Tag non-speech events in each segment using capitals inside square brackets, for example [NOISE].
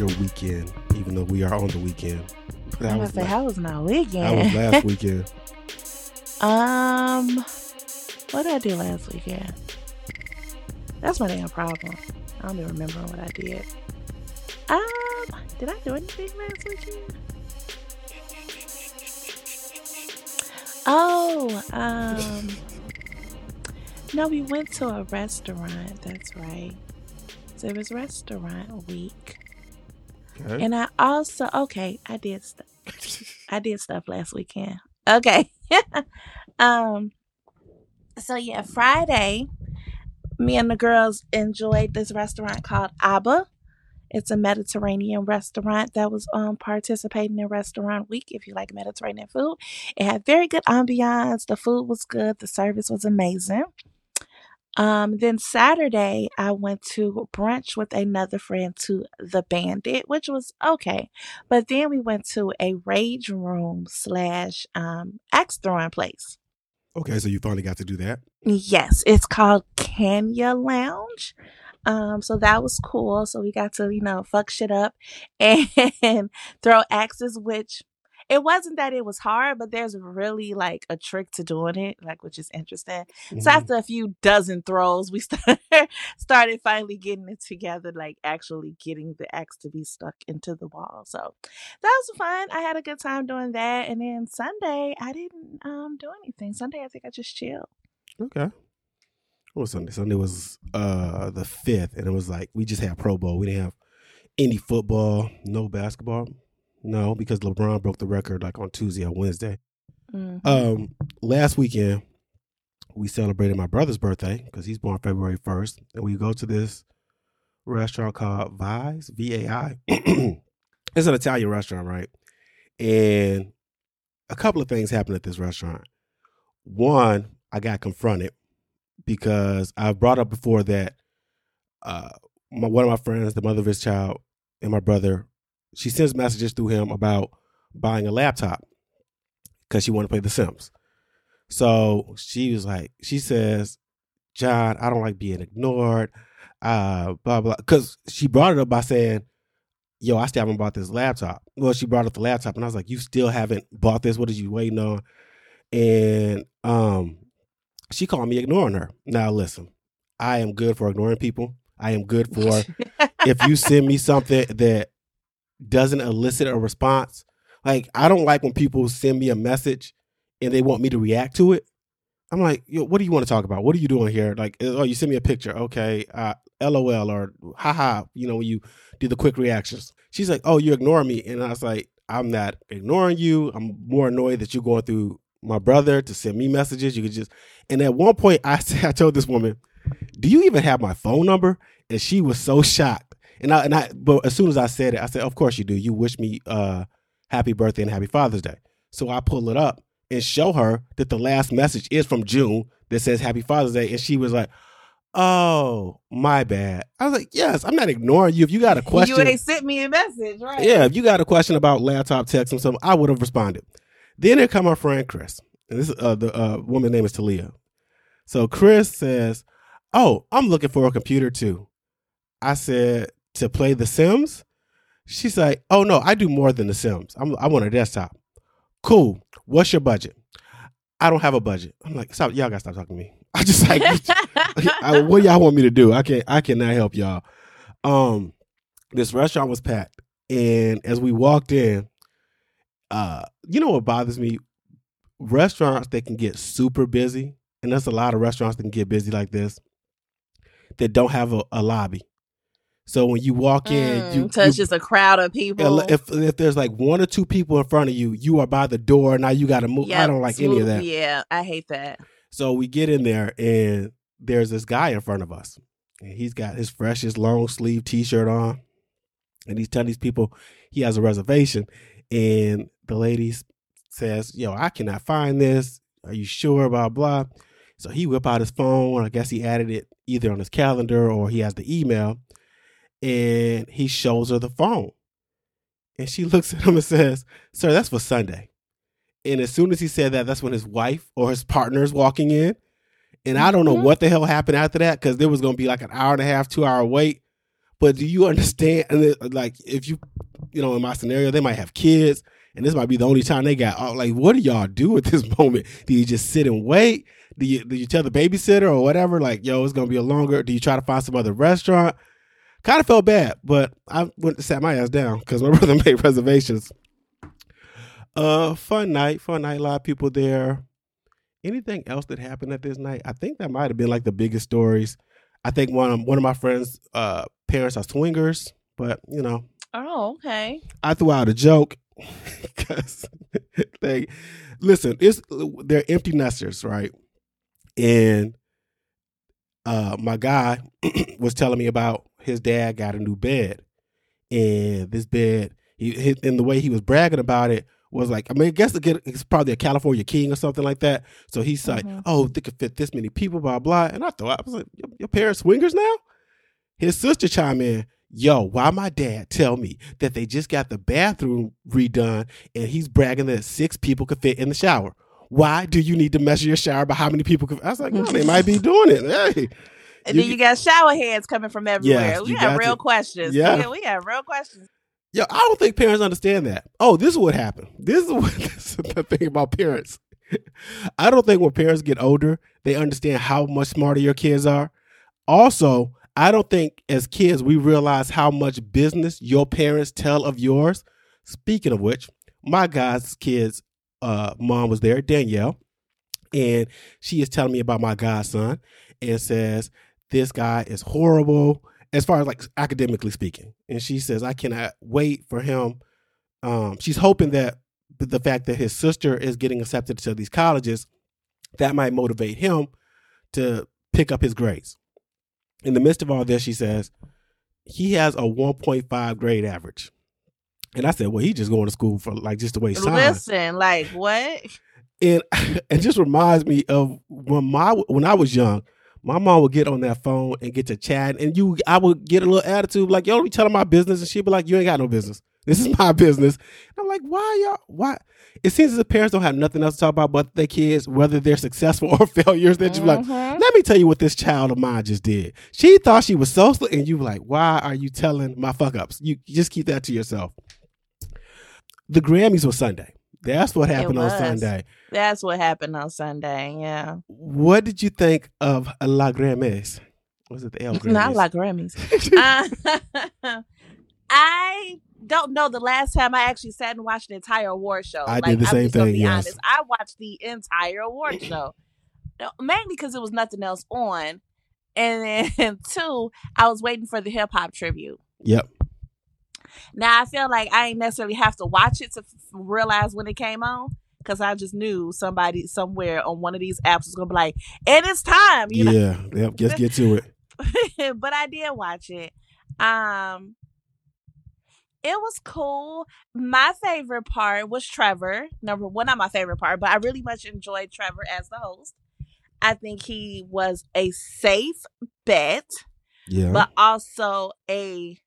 your weekend? Even though we are on the weekend. But I was say, how was my weekend? That was last [LAUGHS] weekend. um, what did I do last weekend? That's my damn problem. I don't even remember what I did. Um, did I do anything last weekend? Oh, um, [LAUGHS] no, we went to a restaurant. That's right. So it was restaurant week. Okay. And I also okay, I did stuff. I did stuff last weekend. Okay. [LAUGHS] um so yeah, Friday, me and the girls enjoyed this restaurant called Aba. It's a Mediterranean restaurant that was um participating in Restaurant Week. If you like Mediterranean food, it had very good ambiance. The food was good. The service was amazing. Um, then Saturday, I went to brunch with another friend to the Bandit, which was okay. But then we went to a rage room slash um, axe throwing place. Okay, so you finally got to do that? Yes, it's called Kenya Lounge. Um, so that was cool. So we got to, you know, fuck shit up [LAUGHS] and throw axes, which it wasn't that it was hard, but there's really like a trick to doing it, like which is interesting. Mm-hmm. So after a few dozen throws, we [LAUGHS] started started finally getting it together, like actually getting the axe to be stuck into the wall. So that was fun. I had a good time doing that. And then Sunday, I didn't um do anything. Sunday, I think I just chilled. Okay. What was Sunday? Sunday was uh the fifth, and it was like we just had Pro Bowl. We didn't have any football, no basketball. No, because LeBron broke the record like on Tuesday or Wednesday. Mm-hmm. Um, last weekend we celebrated my brother's birthday because he's born February first, and we go to this restaurant called Vi's V A I. [CLEARS THROAT] it's an Italian restaurant, right? And a couple of things happened at this restaurant. One, I got confronted because I brought up before that uh, my, one of my friends, the mother of his child, and my brother she sends messages through him about buying a laptop because she wanted to play The Sims. So she was like, she says, John, I don't like being ignored. Uh, blah blah. Because she brought it up by saying, "Yo, I still haven't bought this laptop." Well, she brought up the laptop, and I was like, "You still haven't bought this? What are you waiting on?" And um, she called me ignoring her. Now listen, I am good for ignoring people. I am good for [LAUGHS] if you send me something that doesn't elicit a response. Like I don't like when people send me a message and they want me to react to it. I'm like, Yo, what do you want to talk about? What are you doing here? Like, oh, you send me a picture, okay, uh, LOL or haha. You know, when you do the quick reactions. She's like, oh, you ignore me, and I was like, I'm not ignoring you. I'm more annoyed that you're going through my brother to send me messages. You could just, and at one point, I [LAUGHS] said, I told this woman, do you even have my phone number? And she was so shocked. And I and I but as soon as I said it, I said, Of course you do. You wish me uh happy birthday and happy Father's Day. So I pull it up and show her that the last message is from June that says Happy Father's Day. And she was like, Oh, my bad. I was like, Yes, I'm not ignoring you. If you got a [LAUGHS] question. You ain't sent me a message, right? Yeah, if you got a question about laptop text and something, I would have responded. Then here come our friend Chris. And this uh the uh woman's name is Talia. So Chris says, Oh, I'm looking for a computer too. I said, to play The Sims? She's like, oh no, I do more than The Sims. I'm, I want a desktop. Cool. What's your budget? I don't have a budget. I'm like, stop, y'all gotta stop talking to me. [LAUGHS] I just like, [LAUGHS] I, what y'all want me to do? I can't, I cannot help y'all. Um, this restaurant was packed, and as we walked in, uh, you know what bothers me? Restaurants that can get super busy, and there's a lot of restaurants that can get busy like this that don't have a, a lobby. So when you walk in, mm, you so it's just a crowd of people. If if there's like one or two people in front of you, you are by the door. Now you got to move. Yep, I don't like smooth, any of that. Yeah, I hate that. So we get in there, and there's this guy in front of us, and he's got his freshest long sleeve T-shirt on, and he's telling these people he has a reservation, and the lady says, "Yo, I cannot find this. Are you sure?" Blah blah. So he whip out his phone. I guess he added it either on his calendar or he has the email and he shows her the phone. And she [LAUGHS] looks at him and says, Sir, that's for Sunday. And as soon as he said that, that's when his wife or his partner is walking in. And I don't know mm-hmm. what the hell happened after that because there was going to be like an hour and a half, two hour wait. But do you understand? And like, if you, you know, in my scenario, they might have kids, and this might be the only time they got. Oh, like, what do y'all do at this [LAUGHS] moment? Do you just sit and wait? Do you do you tell the babysitter or whatever? Like, yo, it's gonna be a longer. Do you try to find some other restaurant? Kind of felt bad, but I went to sat my ass down because my [LAUGHS] brother made reservations. Uh, fun night, fun night. A lot of people there. Anything else that happened at this night? I think that might have been like the biggest stories. I think one of one of my friends' uh, parents are swingers, but you know. Oh, okay. I threw out a joke [LAUGHS] because [LAUGHS] they listen. It's they're empty nesters, right? And uh, my guy [CLEARS THROAT] was telling me about his dad got a new bed, and this bed, he, and the way he was bragging about it was like, I mean, I guess it's probably a California King or something like that. So he's like, mm-hmm. oh, they could fit this many people, blah blah. And I thought I was like, your, your parents swingers now? His sister chime in, yo, why my dad tell me that they just got the bathroom redone and he's bragging that six people could fit in the shower? Why do you need to measure your shower by how many people could? I was like, no, they might be [LAUGHS] doing it. Hey. And you, then you got shower heads coming from everywhere. Yes, we have real to, questions. Yeah. yeah, we have real questions. Yo, I don't think parents understand that. Oh, this is what happened. This is what [LAUGHS] this is the thing about parents. I don't think when parents get older, they understand how much smarter your kids are. Also, I don't think as kids we realize how much business your parents tell of yours. Speaking of which, my guy's kids' uh, mom was there, Danielle, and she is telling me about my godson and says this guy is horrible as far as like academically speaking. And she says, I cannot wait for him. Um, she's hoping that the fact that his sister is getting accepted to these colleges, that might motivate him to pick up his grades. In the midst of all this, she says, he has a 1.5 grade average. And I said, well, he's just going to school for like just the way signs. Listen, like what? And [LAUGHS] it just reminds me of when my when I was young, my mom would get on that phone and get to chat, and you, I would get a little attitude like, "Yo, don't be telling my business," and she'd be like, "You ain't got no business. This is my business." And I'm like, "Why y'all? Why?" It seems as if parents don't have nothing else to talk about but their kids, whether they're successful [LAUGHS] or failures. That you like, mm-hmm. let me tell you what this child of mine just did. She thought she was so slick, and you were like, "Why are you telling my fuck ups?" You just keep that to yourself. The Grammys was Sunday. That's what happened on Sunday. That's what happened on Sunday. Yeah. What did you think of La Grammys? Was it the L Grammys? [LAUGHS] Not La Grammys. [LAUGHS] uh, [LAUGHS] I don't know the last time I actually sat and watched an entire award show. I like, did the same I'm thing. Yes. Honest. I watched the entire award show, mainly because it was nothing else on, and then two, I was waiting for the hip hop tribute. Yep. Now I feel like I ain't necessarily have to watch it to f- realize when it came on because I just knew somebody somewhere on one of these apps was gonna be like, "And it's time." You know? Yeah, yep. Just get to it. [LAUGHS] but I did watch it. Um, it was cool. My favorite part was Trevor. Number one, not my favorite part, but I really much enjoyed Trevor as the host. I think he was a safe bet, yeah, but also a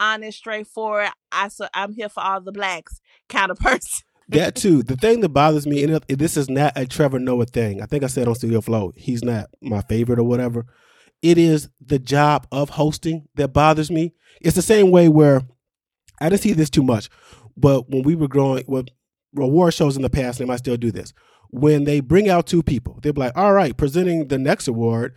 honest, straightforward. I so I'm here for all the blacks kind of [LAUGHS] person. that too. The thing that bothers me, and this is not a Trevor Noah thing. I think I said on Studio Flow, he's not my favorite or whatever. It is the job of hosting that bothers me. It's the same way where I didn't see this too much, but when we were growing, with award shows in the past, they might still do this. When they bring out two people, they'll be like, "All right, presenting the next award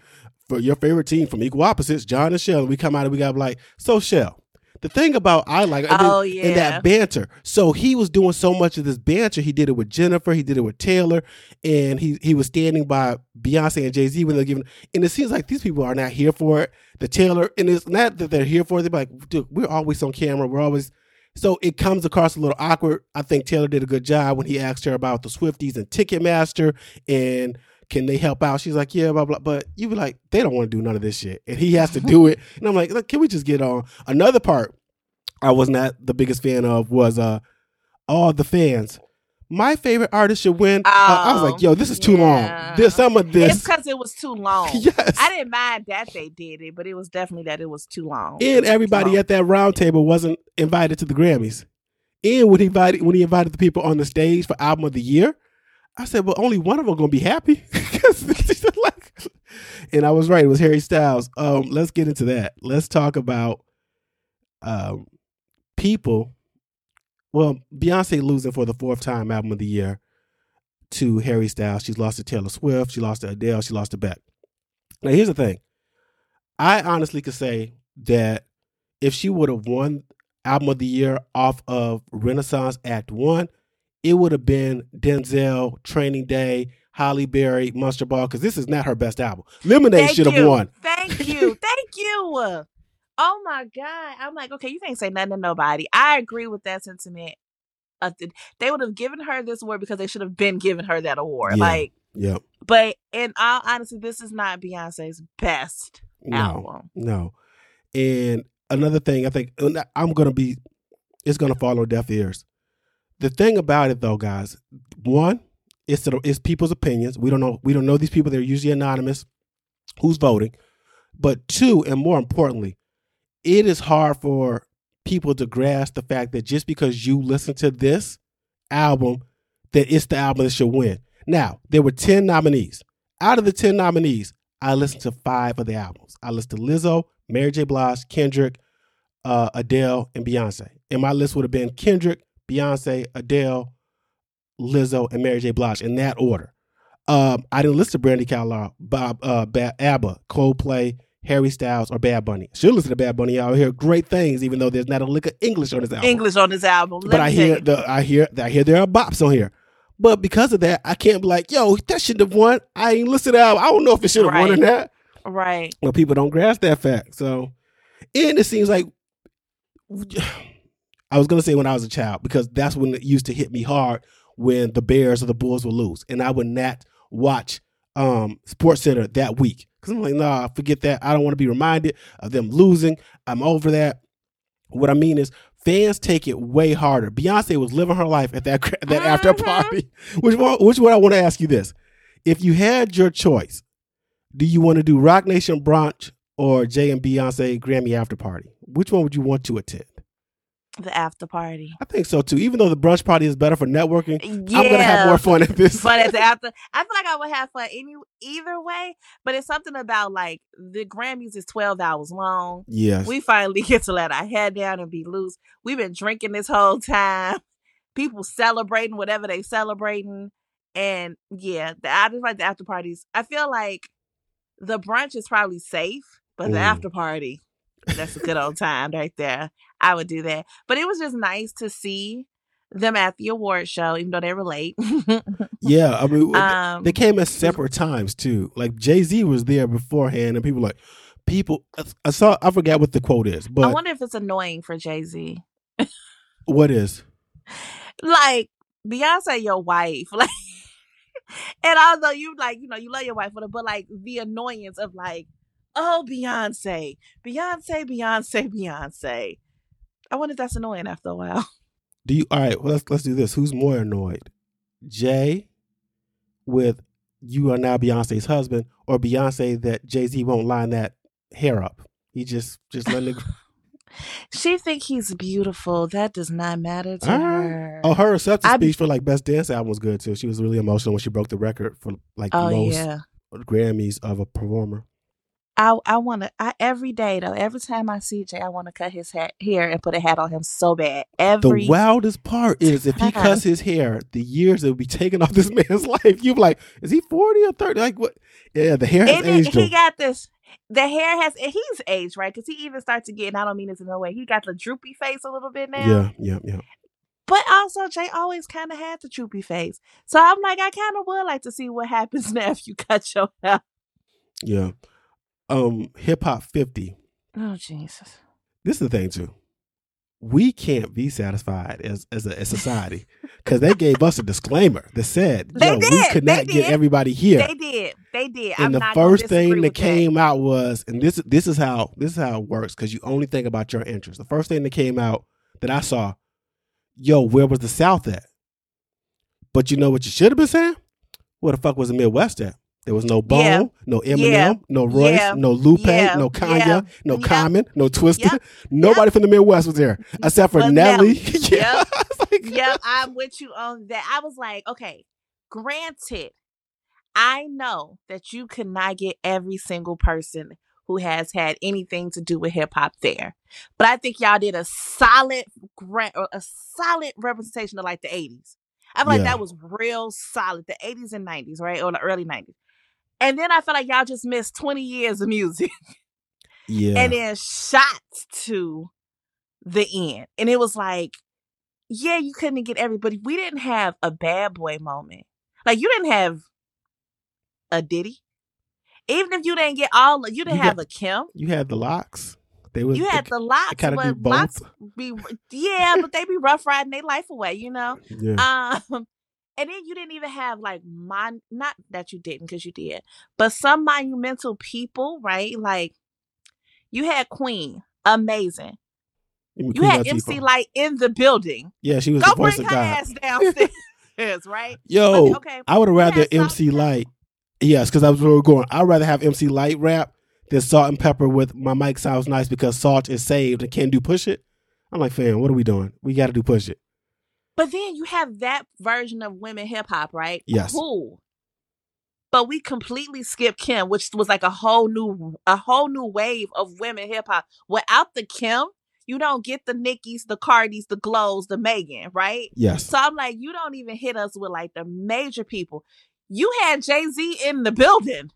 for your favorite team from Equal Opposites, John and Shell." We come out and we got like, "So Shell, the thing about I like oh, yeah. and that banter. So he was doing so much of this banter. He did it with Jennifer. He did it with Taylor, and he he was standing by Beyonce and Jay Z when they're giving. And it seems like these people are not here for it. The Taylor, and it's not that they're here for it. They're like, dude, we're always on camera. We're always. So it comes across a little awkward. I think Taylor did a good job when he asked her about the Swifties and Ticketmaster and can they help out? She's like, yeah, blah, blah. But you be like, they don't want to do none of this shit. And he has to do it. And I'm like, look, can we just get on? Another part I was not the biggest fan of was uh all the fans. My favorite artist should win. Oh, uh, I was like, yo, this is too yeah. long. There's some of this. It's because it was too long. [LAUGHS] yes. I didn't mind that they did it, but it was definitely that it was too long. And everybody at that round table wasn't invited to the Grammys. And when he invited when he invited the people on the stage for album of the year, I said, well, only one of them gonna be happy. [LAUGHS] [LAUGHS] and I was right. It was Harry Styles. Um, let's get into that. Let's talk about um, people. Well, Beyonce losing for the fourth time album of the year to Harry Styles. She's lost to Taylor Swift. She lost to Adele. She lost to Beck. Now, here's the thing. I honestly could say that if she would have won album of the year off of Renaissance Act One, it would have been Denzel, Training Day, Halle Berry, Monster Ball, because this is not her best album. Lemonade should have won. Thank you. [LAUGHS] Thank you. Oh my God. I'm like, okay, you can't say nothing to nobody. I agree with that sentiment. Uh, they would have given her this award because they should have been giving her that award. Yeah. Like, yeah. But in all honesty, this is not Beyonce's best no, album. No. And another thing, I think I'm gonna be, it's gonna follow deaf ears. The thing about it, though, guys, one, it's it's people's opinions. We don't know. We don't know these people. They're usually anonymous. Who's voting? But two, and more importantly, it is hard for people to grasp the fact that just because you listen to this album, that it's the album that should win. Now, there were 10 nominees. Out of the 10 nominees, I listened to five of the albums. I listened to Lizzo, Mary J. Blige, Kendrick, uh, Adele, and Beyonce. And my list would have been Kendrick, Beyonce, Adele, Lizzo, and Mary J. Blige in that order. Um, I didn't listen to Brandi Carlile, Bob, uh, ABBA, Coldplay, Harry Styles, or Bad Bunny. Should listen to Bad Bunny. I hear great things, even though there's not a lick of English on his album. English on his album. Let but I hear the I hear I hear there are bops on here. But because of that, I can't be like, yo, that shouldn't have won. I ain't listened to that. I don't know if it should have right. won or not. Right. Well, people don't grasp that fact. So, and it seems like [SIGHS] I was gonna say when I was a child because that's when it used to hit me hard when the Bears or the Bulls would lose, and I would not watch um Sports Center that week because I'm like, nah, forget that. I don't want to be reminded of them losing. I'm over that. What I mean is, fans take it way harder. Beyonce was living her life at that that after mm-hmm. party. [LAUGHS] Which one? Which one? I want to ask you this: If you had your choice, do you want to do Roc Nation brunch or Jay and Beyonce Grammy after party? Which one would you want to attend? The after party. I think so too. Even though the brunch party is better for networking, yeah, I'm gonna have more fun at this. But at the after, [LAUGHS] I feel like I would have fun any either way. But it's something about like the Grammys is 12 hours long. Yes, we finally [LAUGHS] get to let our head down and be loose. We've been drinking this whole time. [LAUGHS] People celebrating whatever they celebrating, and yeah, the, I just like the after parties. I feel like the brunch is probably safe, but mm. the after party that's a good old time right there. I would do that. But it was just nice to see them at the award show, even though they were late. yeah, I mean, [LAUGHS] um, they came at separate times too. Like Jay Z was there beforehand, and people like people. I saw. I forgot what the quote is, but I wonder if it's annoying for Jay Z. what is? [LAUGHS] Like Beyonce, your wife, [LAUGHS] like. and although you like, you know, you love your wife, but like the annoyance of like, oh Beyonce, Beyonce, Beyonce, Beyonce. I wonder if that's annoying after a while. [LAUGHS] Do you all right, well let's let's do this. Who's more annoyed? Jay with you are now Beyonce's husband, or Beyonce that Jay Z won't line that hair up. He just just letting it [LAUGHS] [LAUGHS] She think he's beautiful. That does not matter to her. Oh, her acceptance speech for like best dance album was good too. She was really emotional when she broke the record for like oh, most yeah. Grammys of a performer. I I want to. I every day though. Every time I see Jay, I want to cut his hat, hair and put a hat on him so bad. Every the wildest part is if he cuts his hair, the years that will be taken off this [LAUGHS] man's life. You be like, is he forty or thirty? Like what? Yeah, the hair has and aged. He him. got this. The hair has. He's aged right because he even starts to get. And I don't mean this in no way. He got the droopy face a little bit now. Yeah, yeah, yeah. But also, Jay always kind of had the droopy face. So I'm like, I kind of would like to see what happens [LAUGHS] now if you cut your hair. Yeah um hip hop 50. Oh Jesus. This is the thing too. We can't be satisfied as as a, society because they gave us a disclaimer that said, "Yo, we could not get everybody here." They did. They did. And I'm the first thing that came out was, and this this is how this is how it works because you only think about your interests. The first thing that came out that I saw, yo, where was the South at? But you know what you should have been saying? Where the fuck was the Midwest at? There was no Bone, yeah. no Eminem, yeah. no Royce, yeah. no Lupe, no Kanye, no Common, no Twista. Yep. Nobody from the Midwest was there except for Nelly. [LAUGHS] yeah. [LAUGHS] Yep. like, yep, I'm with you on that. I was like, okay, granted, I know that you could not get every single person who has had anything to do with hip hop there. But I think y'all did a solid, uh, a solid representation of like the '80s. I feel yeah. like that was real solid, the '80s and '90s, right, or the early '90s. And then I feel like y'all just missed 20 years of music. [LAUGHS] Yeah. And then shots to the end. And it was like, yeah, you couldn't get everybody. We didn't have a bad boy moment. Like you didn't have a Diddy. Even if you didn't get all, you didn't you have got, a Kim. You had the LOX. They was you had the LOX, kind of do both. LOX be yeah, but they be rough riding their life away, you know. [LAUGHS] Yeah. Um, and then you didn't even have like mon not that you didn't because you did, but some monumental people, right? Like you had Queen, amazing. You, you had MC Lyte in the building. Yeah, she was Go the voice bring of her God. ass [LAUGHS] downstairs, [LAUGHS] right? Yo, okay, I would have rather MC Lyte. Yes, because I was where we are going. I'd rather have MC Lyte rap than Salt and Pepa with my mic sounds nice because Salt is saved and can do push it. I'm like, fam, what are we doing? We got to do push it. But then you have that version of women hip hop, right? Yes. Cool. But we completely skipped Kim, which was like a whole new a whole new wave of women hip hop. Without the Kim, you don't get the Nickies, the Cardis, the Glows, the Megan, right? Yes. So I'm like, you don't even hit us with like the major people. You had Jay Z in the building.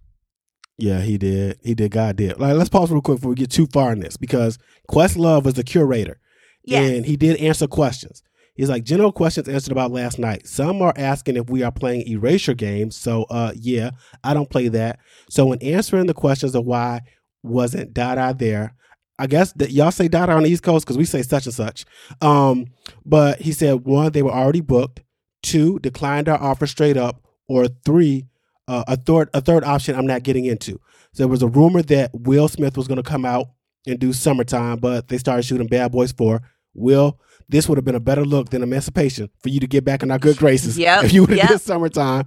Yeah, he did. He did. God did. Like, let's pause real quick before we get too far in this because Questlove was the curator, yes. and he did answer questions. He's like, general questions answered about last night. Some are asking if we are playing erasure games. So, uh, yeah, I don't play that. So, in answering the questions of why wasn't Dada there, I guess that y'all say Dada on the East Coast because we say such and such. Um, but he said one, they were already booked. Two, declined our offer straight up. Or three, uh, a third a third option I'm not getting into. So there was a rumor that Will Smith was going to come out and do summertime, but they started shooting Bad Boys for Will this would have been a better look than Emancipation for you to get back in our good graces. Yeah, if you would have yep. did [LAUGHS] summertime.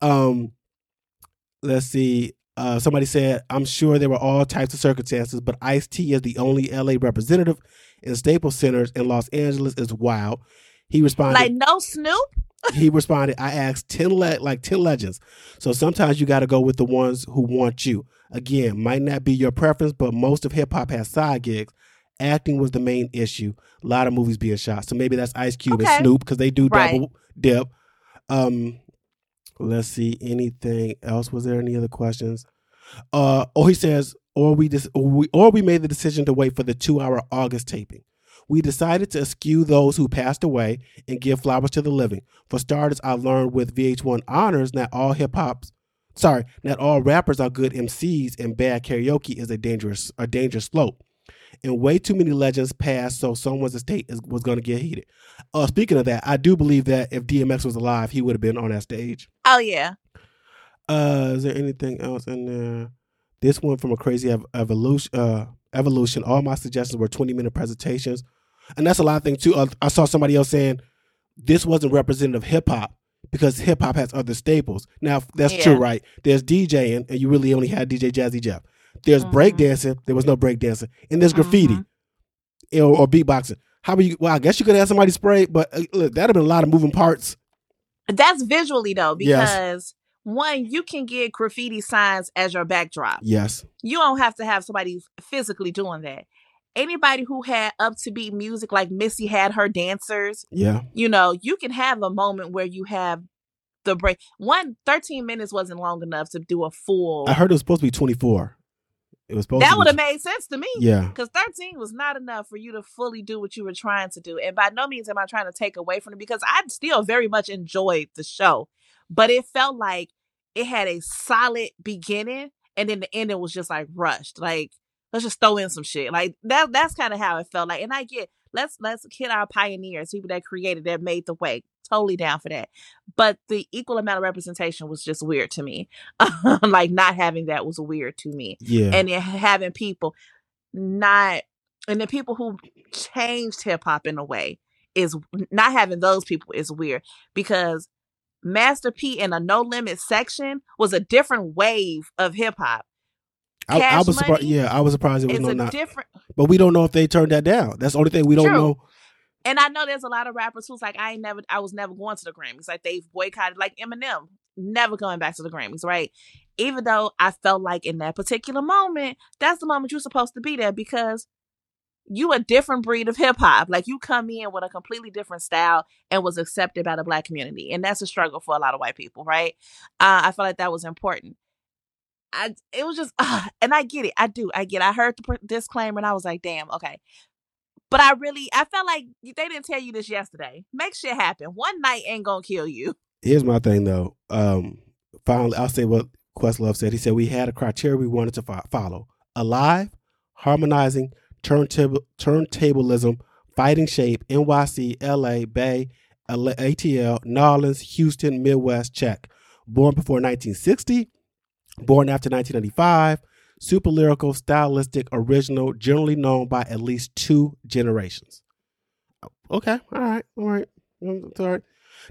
Um, let's see. Uh, somebody said, I'm sure there were all types of circumstances, but Ice T is the only LA representative in Staples Centers in Los Angeles is wild. He responded, like no Snoop. [LAUGHS] he responded, I asked ten le- like ten legends. So sometimes you got to go with the ones who want you. Again, might not be your preference, but most of hip hop has side gigs acting was the main issue. A lot of movies being shot, so maybe that's Ice Cube okay. and Snoop because they do right. double dip. Um, let's see. Anything else? Was there any other questions? Uh, oh, he says, or we just, or we, or we made the decision to wait for the two-hour August taping. We decided to eschew those who passed away and give flowers to the living. For starters, I learned with VH1 honors, not all hip hops, sorry, not all rappers are good MCs, and bad karaoke is a dangerous, a dangerous slope and way too many legends passed, so someone's estate is, was going to get heated. Uh, speaking of that, I do believe that if DMX was alive, he would have been on that stage. Oh yeah. Uh, is there anything else in there? This one from a crazy ev- evolution. Uh, evolution. All my suggestions were twenty minute presentations, and that's a lot of things too. Uh, I saw somebody else saying this wasn't representative of hip hop because hip hop has other staples. Now that's yeah. true, right? There's DJing, and you really only had DJ Jazzy Jeff. There's mm-hmm. breakdancing. There was no breakdancing. And there's graffiti mm-hmm. or, or, beatboxing. How about you? Well, I guess you could have somebody spray, but uh, look, that'd have been a lot of moving parts. That's visually though, because yes. one, you can get graffiti signs as your backdrop. Yes. You don't have to have somebody physically doing that. Anybody who had up to beat music like Missy had her dancers. Yeah. You know, you can have a moment where you have the break. One, 13 minutes wasn't long enough to do a full. I heard it was supposed to be 24. It was supposed that would have made sense to me. Yeah. Because 13 was not enough for you to fully do what you were trying to do. And by no means am I trying to take away from it because I still very much enjoyed the show. But it felt like it had a solid beginning and then the ending was just like rushed. Like, let's just throw in some shit. Like that that's kind of how it felt like. And I get let's let's hit our pioneers, people that created that made the way totally down for that. But the equal amount of representation was just weird to me. [LAUGHS] like not having that was weird to me. Yeah. And then having people not and the people who changed hip hop in a way is not having those people is weird because Master P in a no limit section was a different wave of hip hop. I, I, was surprised. Yeah, I was surprised it was no not. Different, but we don't know if they turned that down. That's the only thing we don't True. know. And I know there's a lot of rappers who's like, I ain't never, I was never going to the Grammys. Like they've boycotted, like Eminem, never going back to the Grammys, right? even though I felt like in that particular moment, that's the moment you're supposed to be there because you a different breed of hip hop. Like you come in with a completely different style and was accepted by the black community, and that's a struggle for a lot of white people, right? Uh, I felt like that was important. I it was just, uh, and I get it. I do. I get. It. I heard the disclaimer, and I was like, damn, okay. But I really, I felt like they didn't tell you this yesterday. Make shit happen. One night ain't gonna kill you. Here's my thing, though. Um, finally, I'll say what Questlove said. He said we had a criteria we wanted to fo- follow: alive, harmonizing, turntable, turntablism, fighting shape, NYC, LA, Bay, ATL, Nolans, Houston, Midwest, check. Born before 1960, born after 1995, super lyrical, stylistic, original, generally known by at least two generations. Okay, all right, all right, all right.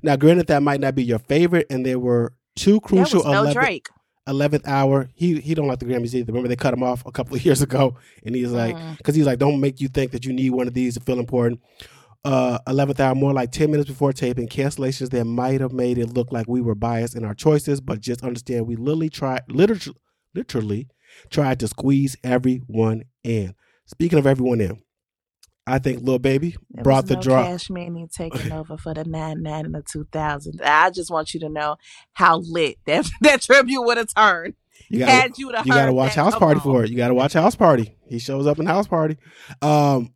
Now, granted, that might not be your favorite, and there were two crucial. no 11th, Drake. 11th hour. He he don't like the Grammys either. Remember they cut him off a couple of [LAUGHS] years ago, and he's like, because mm. he's like, don't make you think that you need one of these to feel important. Uh, 11th hour, more like 10 minutes before taping, cancellations that might have made it look like we were biased in our choices, but just understand we literally tried, literally, literally tried to squeeze everyone in. Speaking of everyone in, I think Lil Baby there brought the no drop. Cash Money taking over for the nine nine in the two thousands. I just want you to know how lit [LAUGHS] that that tribute would have turned. You gotta, you, you gotta watch House Party on. for it. You gotta watch House Party. He shows up in House Party. Um,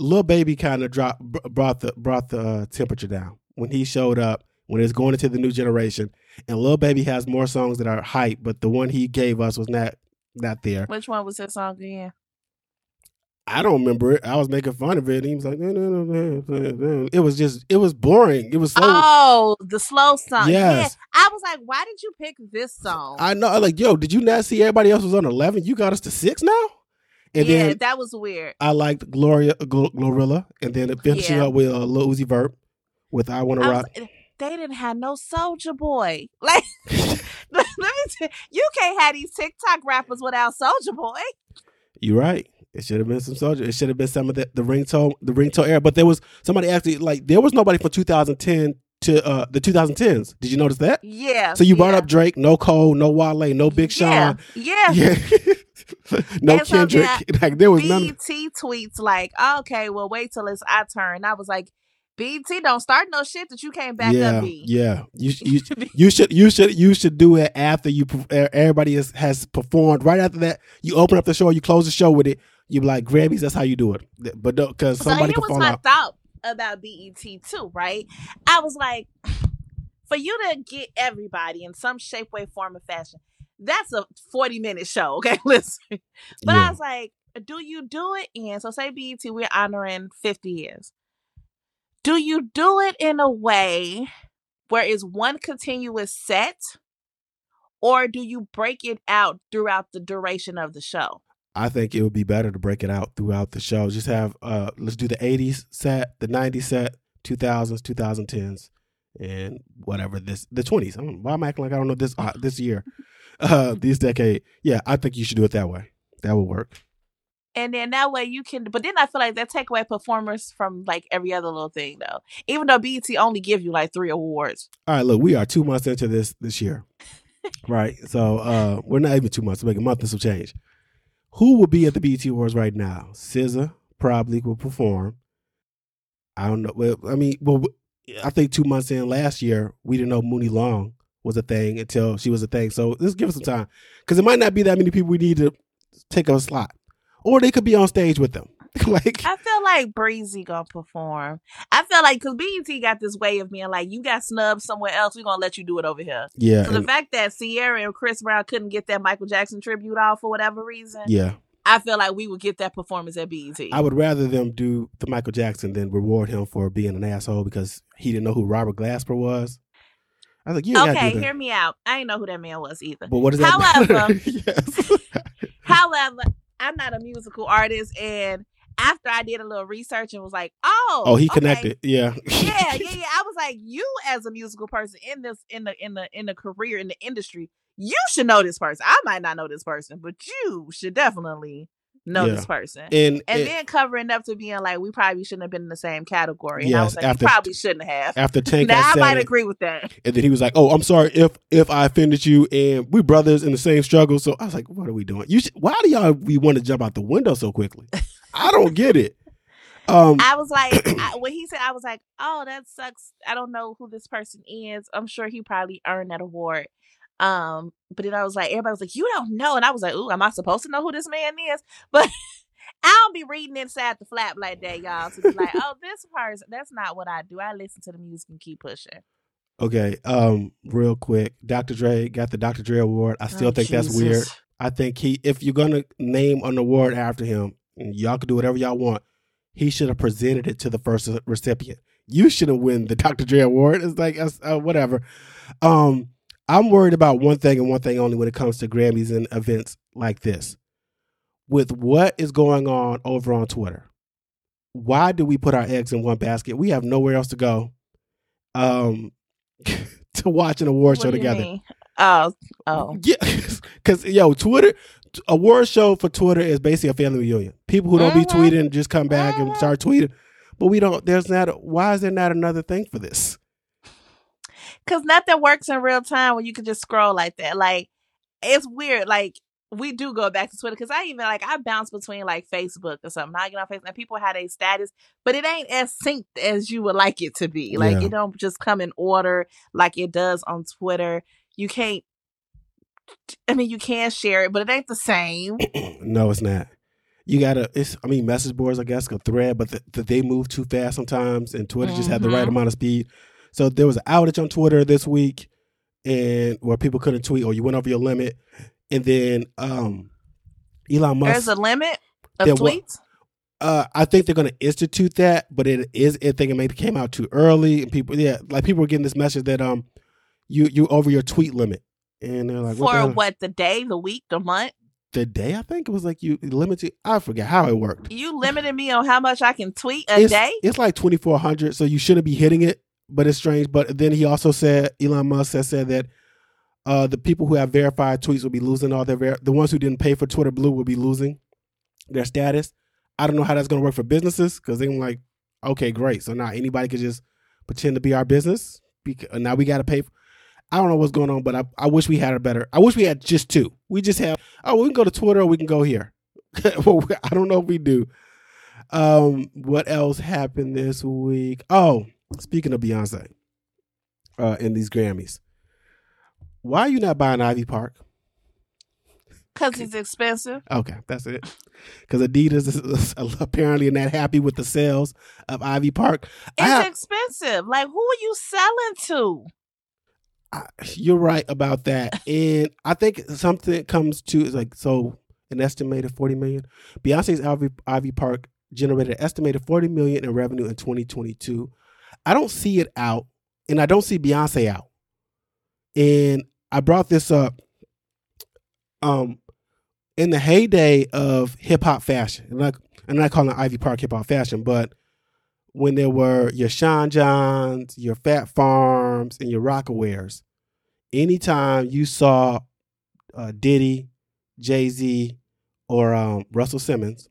Lil Baby kind of dropped brought the brought the uh, temperature down when he showed up when it's going into the new generation. And Little Baby has more songs that are hype, but the one he gave us was not not there. Which one was his song again? I don't remember it. I was making fun of it. he was like, it was just, it was boring. It was so. Oh, the slow song. Yes. Yeah. I was like, why did you pick this song? I know. Like, yo, did you not see everybody else was on 11? You got us to six now? And yeah, then that was weird. I liked Gloria, Gl- Glorilla, and then finishing yeah. up with uh, Lil Uzi Vert with I Want to Rock. Was, they didn't have no Soulja Boy. [LAUGHS] Like, [LAUGHS] let me tell you, you can't have these TikTok rappers without Soulja Boy. You're right. It should have been some soldier. It should have been some of the, the ringtone the ringtone era. But there was somebody actually like there was nobody from 2010 to uh the 2010s. Did you notice that? Yeah. So you yeah. brought up Drake, no Cole, no Wale, no Big Sean. Yeah. Yeah. yeah. [LAUGHS] [LAUGHS] no and Kendrick. So [LAUGHS] like there was BET none. tweets like, okay, well wait till it's our turn. I was like, BT don't start no shit that you can't back yeah, up. B. Yeah, you you [LAUGHS] you should you should you should do it after you everybody has, has performed. Right after that, you open up the show, you close the show with it you be like Grammys. That's how you do it. But because somebody so here was my out. thought about BET too, right? I was like, [SIGHS] for you to get everybody in some shape, way, form, or fashion, that's a forty minute show. Okay, [LAUGHS] listen. But yeah. I was like, do you do it in? So say BET, we're honoring fifty years. Do you do it in a way where it's one continuous set? Or do you break it out throughout the duration of the show? I think it would be better to break it out throughout the show. Just have uh let's do the 80s set, the 90s set, 2000s, 2010s, and whatever this the 20s. I why am I acting like I don't know this uh, this year, [LAUGHS] uh this decade? Yeah, I think you should do it that way. That would work. And then that way you can, but then I feel like that take away performers from like every other little thing though. Even though BET only give you like three awards. All right, look, we are two months into this this year, [LAUGHS] right? So uh we're not even two months. Make a month and some change. Who will be at the BET Awards right now? SZA probably will perform. I don't know. Well, I mean, well, I think two months in last year, we didn't know Muni Long was a thing until she was a thing. So let's give us some time because it might not be that many people we need to take a slot, or they could be on stage with them. [LAUGHS] like I feel like Breezy gonna perform. I feel like because BET got this way of being like, you got snubbed somewhere else, we gonna let you do it over here. Yeah. So the fact that Ciara and Chris Brown couldn't get that Michael Jackson tribute off for whatever reason. Yeah. I feel like we would get that performance at BET. I would rather them do the Michael Jackson than reward him for being an asshole because he didn't know who Robert Glasper was. I was like, yeah, okay, hear me out. I didn't know who that man was either. But what is that? However, [LAUGHS] [LAUGHS] however, I'm not a musical artist, and after I did a little research and was like, oh, oh, he connected, yeah, [LAUGHS] yeah, yeah, yeah. I was like, you as a musical person in this in the in the in the career in the industry, you should know this person. I might not know this person, but you should definitely know yeah. this person. And, and, then covering up to being like, we probably shouldn't have been in the same category. And yes, I was like, after, probably shouldn't have. After [LAUGHS] Tank, now I might it, agree with that. And then he was like, "Oh, I'm sorry if if I offended you, and we brothers in the same struggle." So I was like, "What are we doing? You should, why do y'all we want to jump out the window so quickly? I don't get it." [LAUGHS] Um, I was like, [CLEARS THROAT] I, when he said, I was like, "Oh, that sucks. I don't know who this person is. I'm sure he probably earned that award." Um, but then I was like, everybody was like, "You don't know," and I was like, "Ooh, am I supposed to know who this man is?" [LAUGHS] But I don't be reading inside the flap like that, y'all. To be like, oh, this person, that's not what I do. I listen to the music and keep pushing. Okay, um, real quick, Dr. Dre got the Dr. Dre award. I still oh, think Jesus. that's weird. I think he, if you're gonna name an award after him, y'all can do whatever y'all want. He should have presented it to the first recipient. You should have win the Dr. Dre award. It's like uh, whatever. Um, I'm worried about one thing and one thing only when it comes to Grammys and events like this with what is going on over on Twitter. Why do we put our eggs in one basket? We have nowhere else to go um, [LAUGHS] to watch an award what show together. Mean? Oh, oh, [LAUGHS] yeah, because yo, Twitter award show for Twitter is basically a family reunion. People who don't mm-hmm. be tweeting just come back mm-hmm. and start tweeting. But we don't. There's not. Why is there not another thing for this? Because nothing works in real time when you can just scroll like that. Like it's weird. Like we do go back to Twitter because I even like I bounce between like Facebook or something. I get on Facebook and people have a status, but it ain't as synced as you would like it to be. Like yeah. it don't just come in order like it does on Twitter. You can't. I mean, you can share it, but it ain't the same. [CLEARS THROAT] no, it's not. You gotta. It's. I mean, message boards. I guess a thread, but the, the, they move too fast sometimes, and Twitter mm-hmm. just had the right mm-hmm. amount of speed. So there was an outage on Twitter this week, and where people couldn't tweet, or you went over your limit and then um, Elon Musk. There's a limit of tweets. Uh, I think they're going to institute that, but it is. I think it maybe came out too early, and people, yeah, like people were getting this message that um, you you over your tweet limit, and they're like, for what, the what the day, the week, the month, the day. I think it was like you limited. I forget how it worked. You limited me on how much I can tweet a it's, day. It's like twenty four hundred, so you shouldn't be hitting it. But it's strange. But then he also said, Elon Musk has said that uh, the people who have verified tweets will be losing all their ver- the ones who didn't pay for Twitter Blue will be losing their status. I don't know how that's going to work for businesses because they're like, okay, great. So now anybody could just pretend to be our business. Because now we got to pay. For- I don't know what's going on, but I, I wish we had a better. I wish we had just two. We just have. Oh, we can go to Twitter or we can go here. [LAUGHS] I don't know if we do. Um, what else happened this week? Oh, speaking of Beyonce, uh, in these Grammys, why are you not buying Ivy Park? Because it's expensive. Okay, that's it. Because Adidas is apparently not happy with the sales of Ivy Park. It's have, expensive. Like, who are you selling to? I, you're right about that, [LAUGHS] and I think something comes to is like so an estimated forty million. Beyonce's Ivy, Ivy Park generated an estimated forty million in revenue in 2022. I don't see it out, and I don't see Beyonce out. And I brought this up um in the heyday of hip hop fashion. And like I'm not calling Ivy Park hip hop fashion, but when there were your Sean Johns, your Fat Farms, and your Rocawears, anytime you saw uh, Diddy, Jay Z, or um, Russell Simmons,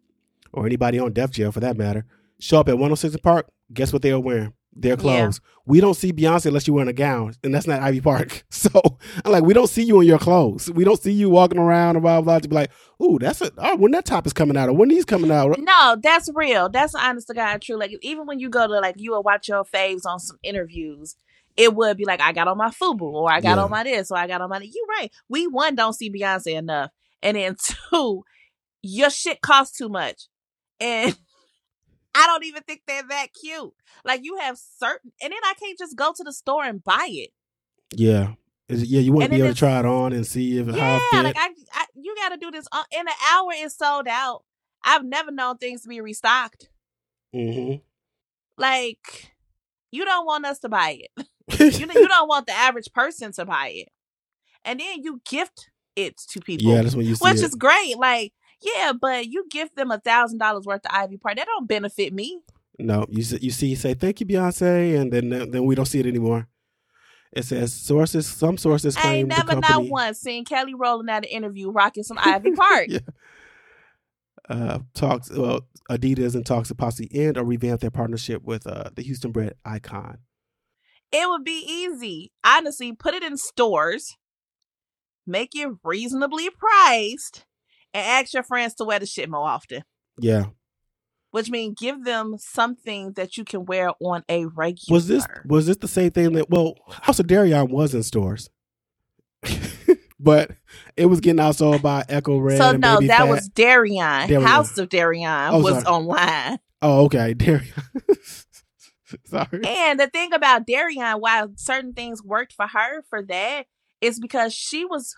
or anybody on Def Jam for that matter, show up at 106 Park, guess what they were wearing? Their clothes. Yeah. We don't see Beyonce unless you're wearing a gown, and that's not Ivy Park. [LAUGHS] So I'm like, we don't see you in your clothes. We don't see you walking around and blah blah to be like, ooh, that's a oh, when that top is coming out or when these coming out. No, that's real. That's honest to God true. Like even when you go to like you will watch your faves on some interviews. It would be like I got on my FUBU or I got yeah. on my this or I got on my. You right. We one don't see Beyonce enough, and then [LAUGHS] two, your shit costs too much, and I don't even think they're that cute. Like you have certain, and then I can't just go to the store and buy it. Yeah, yeah, you want to be able to try it on and see if yeah, like I, I you got to do this uh, in an hour. It's sold out. I've never known things to be restocked. Mm-hmm. Like you don't want us to buy it. [LAUGHS] you you [LAUGHS] don't want the average person to buy it, and then you gift it to people. Yeah, that's what you see. Which it. is great. Like yeah, but you give them a thousand dollars worth of Ivy Park. That don't benefit me. No, you you see, you say thank you, Beyonce, and then then we don't see it anymore. It says sources. Some sources claim I ain't never not once seen Kelly rolling out an interview rocking some Ivy Park. [LAUGHS] yeah. uh, talks well, Adidas and talks to possibly end or revamp their partnership with uh, the Houston bred icon. It would be easy. Honestly, put it in stores, make it reasonably priced, and ask your friends to wear the shit more often. Yeah. Which means give them something that you can wear on a regular. Was this was this the same thing that well House of Deréon was in stores? [LAUGHS] but it was getting outsold by Ecko Red. So no, that Fat. was Deréon. Deréon. House of Deréon oh, was sorry. online. Oh, okay, [LAUGHS] Deréon. [LAUGHS] sorry. And the thing about Deréon, why certain things worked for her for that, is because she was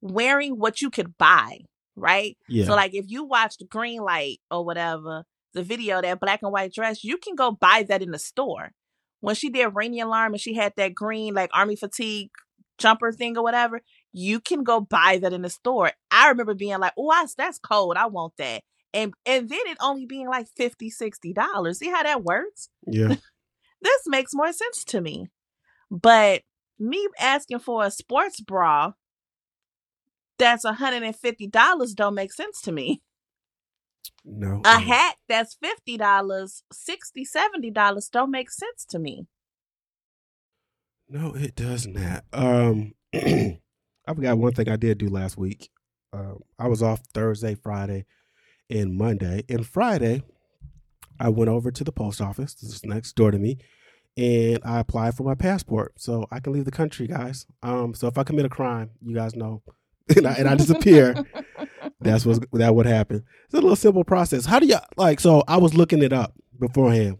wearing what you could buy, right? Yeah. So like if you watched the Green Light or whatever, the video, that black and white dress, you can go buy that in the store. When she did Ring the Alarm and she had that green like army fatigue jumper thing or whatever, you can go buy that in the store. I remember being like, oh, that's cold. I want that. And and then it only being like 50 $60. See how that works? Yeah. [LAUGHS] this makes more sense to me. But me asking for a sports bra that's $150 don't make sense to me. No. A hat that's $50, $60, $70 don't make sense to me. No, it does not. Um [CLEARS THROAT] I forgot one thing I did do last week. Um, I was off Thursday, Friday, and Monday. And Friday, I went over to the post office. This is next door to me, and I applied for my passport so I can leave the country, guys. Um, so if I commit a crime, you guys know, [LAUGHS] and I, and I disappear. that's what that would happen. It's a little simple process. How do you like? So I was looking it up beforehand,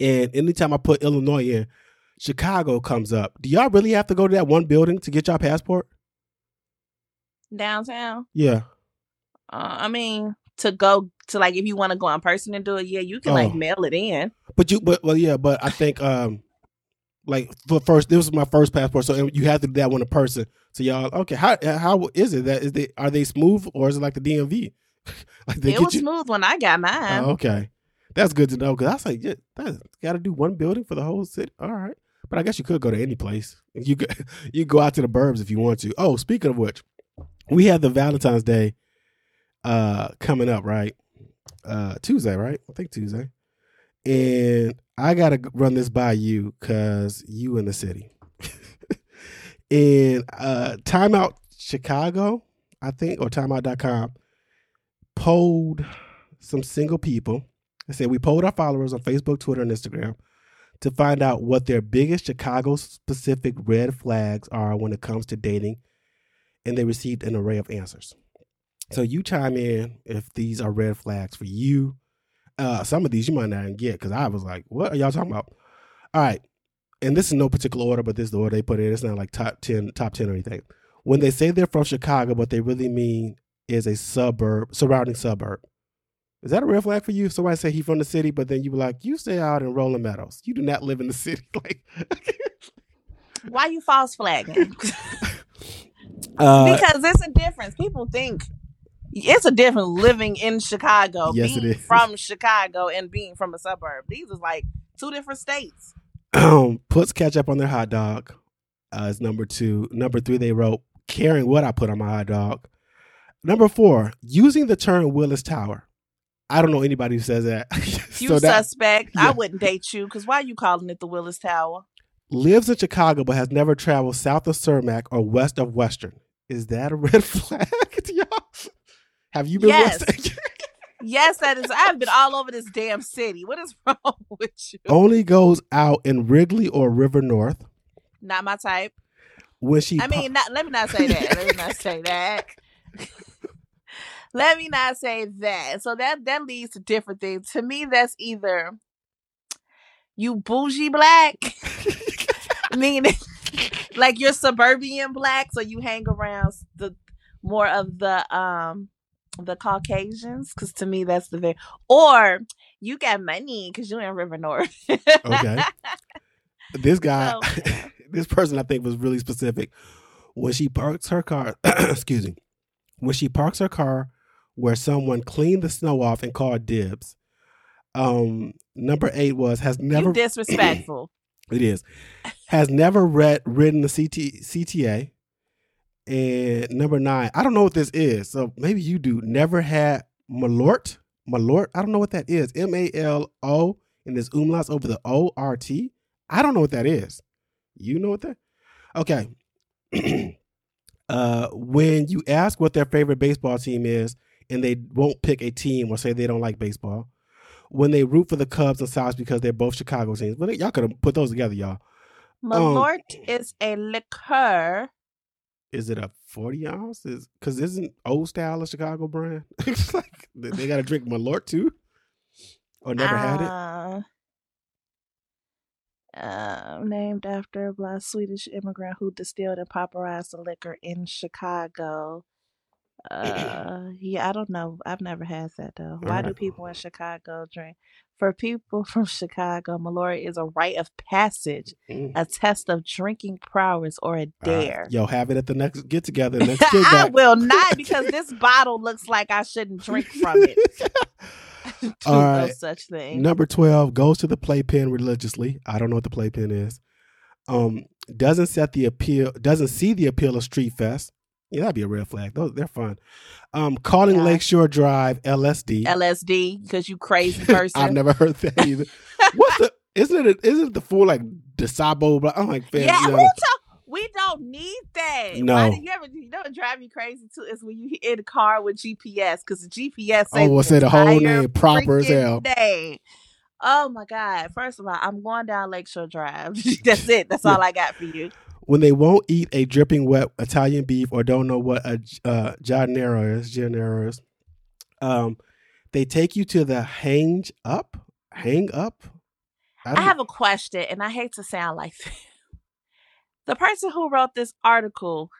and anytime I put Illinois in, Chicago comes up. Do y'all really have to go to that one building to get your passport? Downtown? Yeah. Uh, I mean, to go to like if you want to go in person and do it, yeah, you can oh. like mail it in. But you, but well, yeah, but I think um, like for first, this was my first passport, so you have to do that one in person. So y'all, okay, how how is it that is they are they smooth or is it like the DMV? [LAUGHS] like they it was you? smooth when I got mine. Oh, okay, that's good to know because I was like, yeah, that's got to do one building for the whole city. All right. But I guess you could go to any place. [LAUGHS] You could, you go out to the burbs if you want to. Oh, speaking of which, we have the Valentine's Day uh coming up, right? Uh Tuesday, right? I think Tuesday. And I gotta run this by you because you in the city. [LAUGHS] and uh Timeout Chicago, I think, or timeout.com polled some single people. I said we polled our followers on Facebook, Twitter, and Instagram to find out what their biggest Chicago specific red flags are when it comes to dating, and they received an array of answers. So you chime in if these are red flags for you. Uh, some of these you might not even get because I was like, "What are y'all talking about?" All right, and this is no particular order, but this is the order they put in. It's not like top ten, top ten or anything. When they say they're from Chicago, what they really mean is a suburb, surrounding suburb. Is that a red flag for you? Somebody say he from the city, but then you were like, you stay out in Rolling Meadows. You do not live in the city. [LAUGHS] Like, why you false flagging? [LAUGHS] uh, because it's a difference. People think it's a different living in Chicago, yes, being from Chicago, and being from a suburb. These are like two different states. Um, [CLEARS THROAT] puts ketchup on their hot dog uh, is number two. Number three, they wrote caring what I put on my hot dog. Number four, using the term Willis Tower. I don't know anybody who says that. [LAUGHS] you so that, suspect. Yeah. I wouldn't date you because why are you calling it the Willis Tower? Lives in Chicago but has never traveled south of Cermak or west of Western. Is that a red [LAUGHS] flag to y'all? Have you been? [LAUGHS] Yes. yes, that is. I've been all over this damn city. What is [LAUGHS] wrong with you? Only goes out in Wrigley or River North. Not my type. When she, I mean, not, let me not say that. let me not say [LAUGHS] that. Let me not say that. So that that leads to different things. To me, that's either you bougie black, meaning like you're suburban black, so you hang around the more of the um the Caucasians, because to me that's the very or you got money because you're in River North. okay. [LAUGHS] This guy, so, [LAUGHS] this person, I think was really specific. When she parks her car, [CLEARS THROAT] excuse me, when she parks her car where someone cleaned the snow off and called dibs. Um, number eight was has never you disrespectful. [CLEARS THROAT] it is has never read ridden the CT, CTA. And number nine, I don't know what this is, so maybe you do. Never had Malort. Malort. I don't know what that is. M A L O and there's umlauts over the O R T. I don't know what that is. You know what that? Okay. [CLEARS THROAT] uh, when you ask what their favorite baseball team is, and they won't pick a team or say they don't like baseball, when they root for the Cubs and Sox because they're both Chicago teams, well, y'all could have put those together, y'all. Malort um, is a liqueur. Is it a forty ounce? Because isn't old style a Chicago brand? [LAUGHS] It's like they got to drink Malort too, or never uh, had it. Uh, uh, named after a black Swedish immigrant who distilled and popularized the liquor in Chicago. [CLEARS THROAT] Uh, yeah, I don't know. I've never had that though. Why do people in Chicago drink? For people [LAUGHS] from Chicago, Malort is a rite of passage, mm. a test of drinking prowess, or a dare. Right. Yo, have it at the next get together. [LAUGHS] Next I will [LAUGHS] not because this bottle looks like I shouldn't drink from it. All right. No such thing. Number 12 goes to the playpen religiously. I don't know what the playpen is. Um, doesn't set the appeal, doesn't see the appeal of Street Fest. Yeah, that'd be a red flag. Those they're fun. Um, calling yeah. Lakeshore Drive LSD. LSD because you crazy [LAUGHS] person. I've never heard that [LAUGHS] either. What's the? Isn't it? Isn't the full like DuSable? I'm like, fam, yeah, you know, we talk. We don't need that. No. Why you ever you know what drive me crazy too is when you in a car with GPS because the GPS oh, we'll say the whole name proper as hell. Name. Oh my god! First of all, I'm going down Lakeshore Drive. [LAUGHS] That's it. That's all I got for you. When they won't eat a dripping wet Italian beef or don't know what a uh, is, giardiniera is, um, they take you to the hang up, hang up. I, I have a question, and I hate to sound like this [LAUGHS] the person who wrote this article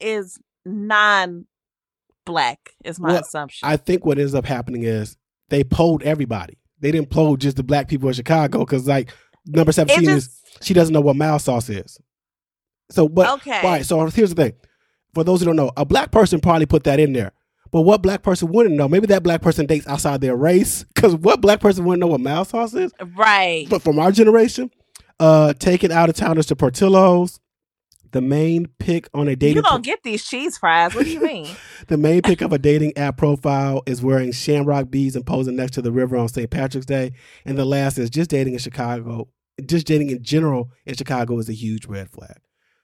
is non black is my well, assumption. I think what ends up happening is they polled everybody. They didn't poll just the black people in Chicago because like number 17 just, is she doesn't know what mild sauce is. So but okay. right, so here's the thing. For those who don't know, a black person probably put that in there. But what black person wouldn't know? Maybe that black person dates outside their race. [LAUGHS] Because what black person wouldn't know what mild sauce is? Right. But from our generation, uh, taking out of towners to Portillo's, the main pick on a dating. You gonna pro- get these cheese fries? What do you [LAUGHS] mean? the main pick of a dating app profile is wearing shamrock beads and posing next to the river on St. Patrick's Day, and the last is just dating in Chicago. Just dating in general in Chicago is a huge red flag.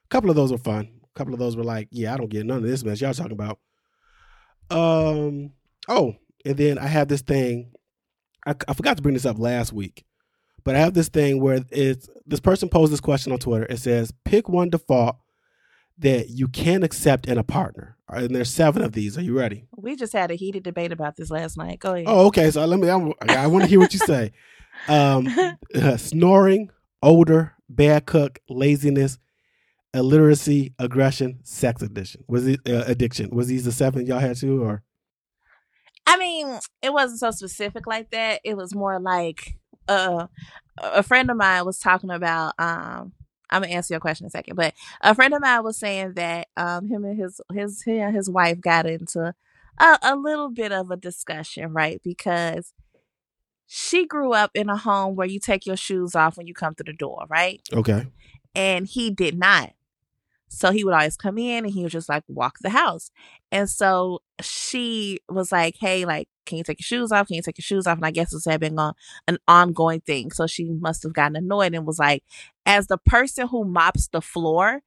A couple of those were fun. A couple of those were like, yeah, I don't get none of this mess y'all talking about. Um. Oh, and then I have this thing. I, I forgot to bring this up last week. But I have this thing where it's this person posed this question on Twitter. It says, pick one default that you can accept in a partner. And there's seven of these. Are you ready? We just had a heated debate about this last night. Go ahead. Oh, okay. So let me. I'm, i want to hear what you say. [LAUGHS] Um, uh, [LAUGHS] snoring, odor, bad cook, laziness, illiteracy, aggression, sex addiction. Was it uh, addiction? Was these the seven y'all had too, or? I mean, it wasn't so specific like that. It was more like uh, a friend of mine was talking about um I'm gonna answer your question in a second, but a friend of mine was saying that um him and his his he and his wife got into a, a little bit of a discussion, right? Because she grew up in a home where you take your shoes off when you come through the door, right? Okay. And he did not. So he would always come in and he would just like walk the house. And so she was like, Hey, like, can you take your shoes off? Can you take your shoes off? And I guess this had been on an ongoing thing. So she must have gotten annoyed and was like, as the person who mops the floor,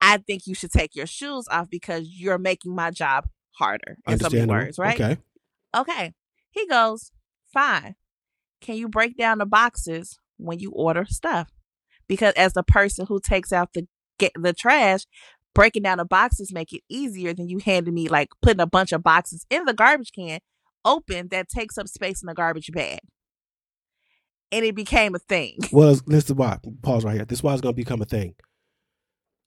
I think you should take your shoes off because you're making my job harder. In so many words, right? Okay. Okay. He goes, Fine. Can you break down the boxes when you order stuff? Because as the person who takes out the get the trash, breaking down the boxes make it easier than you handing me like putting a bunch of boxes in the garbage can open that takes up space in the garbage bag. And it became a thing. [LAUGHS] Well, this is why. Pause right here. This is why it's going to become a thing.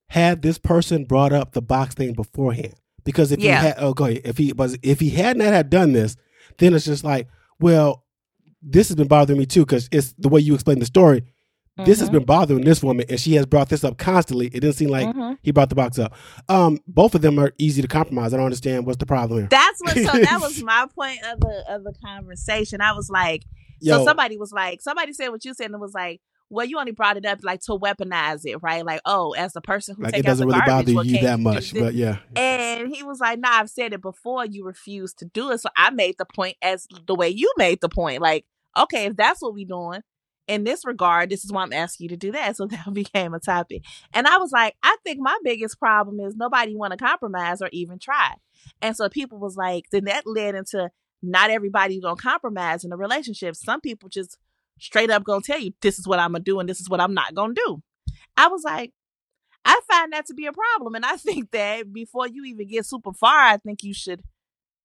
Had this person brought up the box thing beforehand, because if yeah. he had, oh, go ahead. If he was, if he had not had done this, then it's just like, well, this has been bothering me too, because it's the way you explain the story. Mm-hmm. This has mm-hmm. been bothering this woman, and she has brought this up constantly. It didn't seem like mm-hmm. he brought the box up. Um, both of them are easy to compromise. I don't understand what's the problem here. That's what. So that was [LAUGHS] my point of the of the conversation. I was like, Yo, so somebody was like, somebody said what you said, and it was like, well, you only brought it up like to weaponize it, right? Like, oh, as the person who like take it doesn't out the really garbage, bother well, you that much, but yeah, And he was like, "Nah, I've said it before. You refuse to do it, so I made the point as the way you made the point. Like, okay, if that's what we're doing in this regard, this is why I'm asking you to do that. So [LAUGHS] that became a topic, and I was like, I think my biggest problem is nobody want to compromise or even try. And so people was like, then that led into not everybody gonna compromise in a relationship. Some people just straight up gonna tell you this is what I'm gonna do and this is what I'm not gonna do. I was like, I find that to be a problem, and I [LAUGHS] think that before you even get super far, I think you should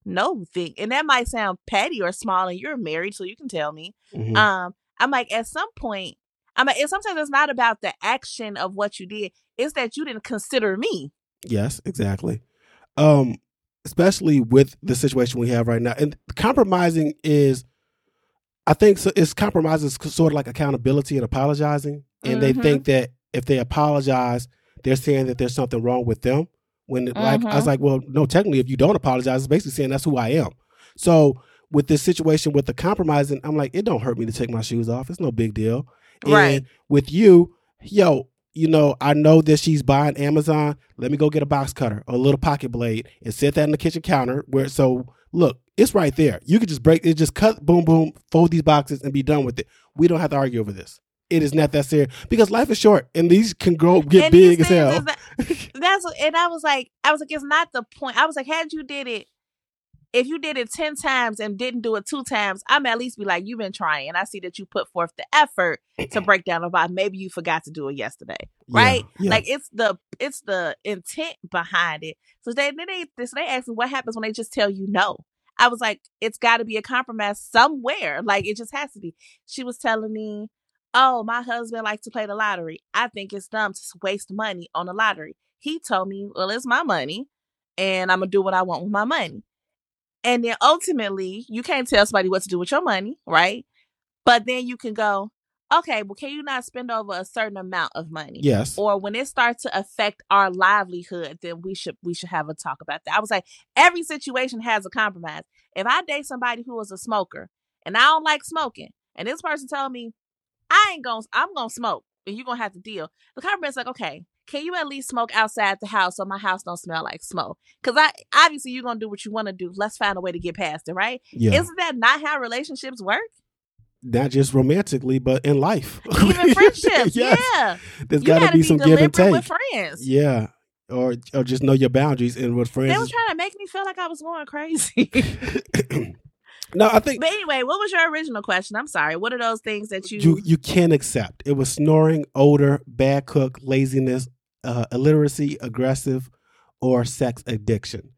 know think. And that might sound petty or small, and you're married, so you can tell me. Mhm. Um, I'm like, at some point, I'm like, and sometimes it's not about the action of what you did; it's that you didn't consider me. yes, exactly. Um, especially with the situation we have right now, and compromising is, I think, so, it's compromising is sort of like accountability and apologizing, and they Mhm. think that if they apologize, they're saying that there's something wrong with them. When like I was Mhm. like, well, no, technically, if you don't apologize, it's basically saying that's who I am. So with this situation with the compromising, I'm like, it don't hurt me to take my shoes off. It's no big deal. Right. And with you, yo, you know, I know that she's buying Amazon. Let me go get a box cutter a little pocket blade and set that in the kitchen counter. Where so look, it's right there. You could just break it, just cut, boom, boom, fold these boxes and be done with it. We don't have to argue over this. It is not that serious because life is short and these can grow get And big as hell. that- that's what- and I was like, I was like, it's not the point. I was like, had you did it, if you did it ten times and didn't do it two times, I'm at least be like, you've been trying. I see that you put forth the effort to break down the box. Maybe you forgot to do it yesterday, right? yeah. Like it's the it's the intent behind it. So they then they this they asked me what happens when they just tell you no. I was like, it's got to be a compromise somewhere. Like it just has to be. She was telling me, oh, my husband likes to play the lottery. I think it's dumb to waste money on the lottery. He told me, well, it's my money, and I'm gonna do what I want with my money. And then ultimately, you can't tell somebody what to do with your money, right? But then you can go, okay, well, can you not spend over a certain amount of money? yes. or when it starts to affect our livelihood, then we should we should have a talk about that. I was like, every situation has a compromise. If I date somebody who is a smoker and I don't like smoking, and this person told me, I ain't gonna I'm gonna smoke, and you're gonna have to deal. The compromise is like, okay, can you at least smoke outside the house so my house don't smell like smoke? Because I obviously you're gonna do what you want to do. Let's find a way to get past it, right? yeah. Isn't that not how relationships work? not just romantically, but in life. [LAUGHS] Even friendships, [LAUGHS] Yes. yeah. there's got to be be some give and take. with friends. Yeah. Or or just know your boundaries and with friends. They is- trying to make me feel like I was going crazy. [LAUGHS] no, I think but anyway, what was your original question? I'm sorry. What are those things that you, you you can accept. It was snoring, odor, bad cook, laziness, uh, illiteracy, aggressive, or sex addiction.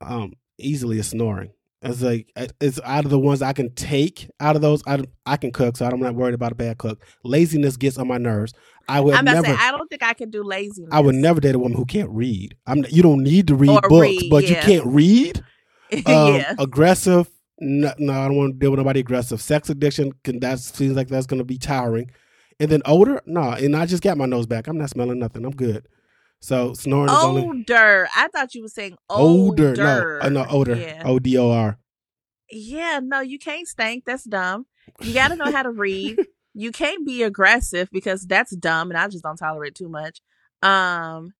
Um, easily a snoring. It's like it's out of the ones I can take. Out of those, I I can cook, so I'm not worried about a bad cook. Laziness gets on my nerves. I would I'm about never. to say I don't think I can do laziness. I would never date a woman who can't read. I'm. You don't need to read Or books, read, but you can't read. [LAUGHS] Um, yeah. Aggressive. No, no, I don't want to deal with nobody aggressive. Sex addiction can that seems like that's going to be towering. And then odor, no. And I just got my nose back. I'm not smelling nothing. I'm good. So snoring is only Older. I thought you were saying older. older. No, uh, no, odor. Yeah. O D O R. yeah. No, you can't stink. That's dumb. You got to know how to read. [LAUGHS] you can't be aggressive because that's dumb, and I just don't tolerate too much. Um,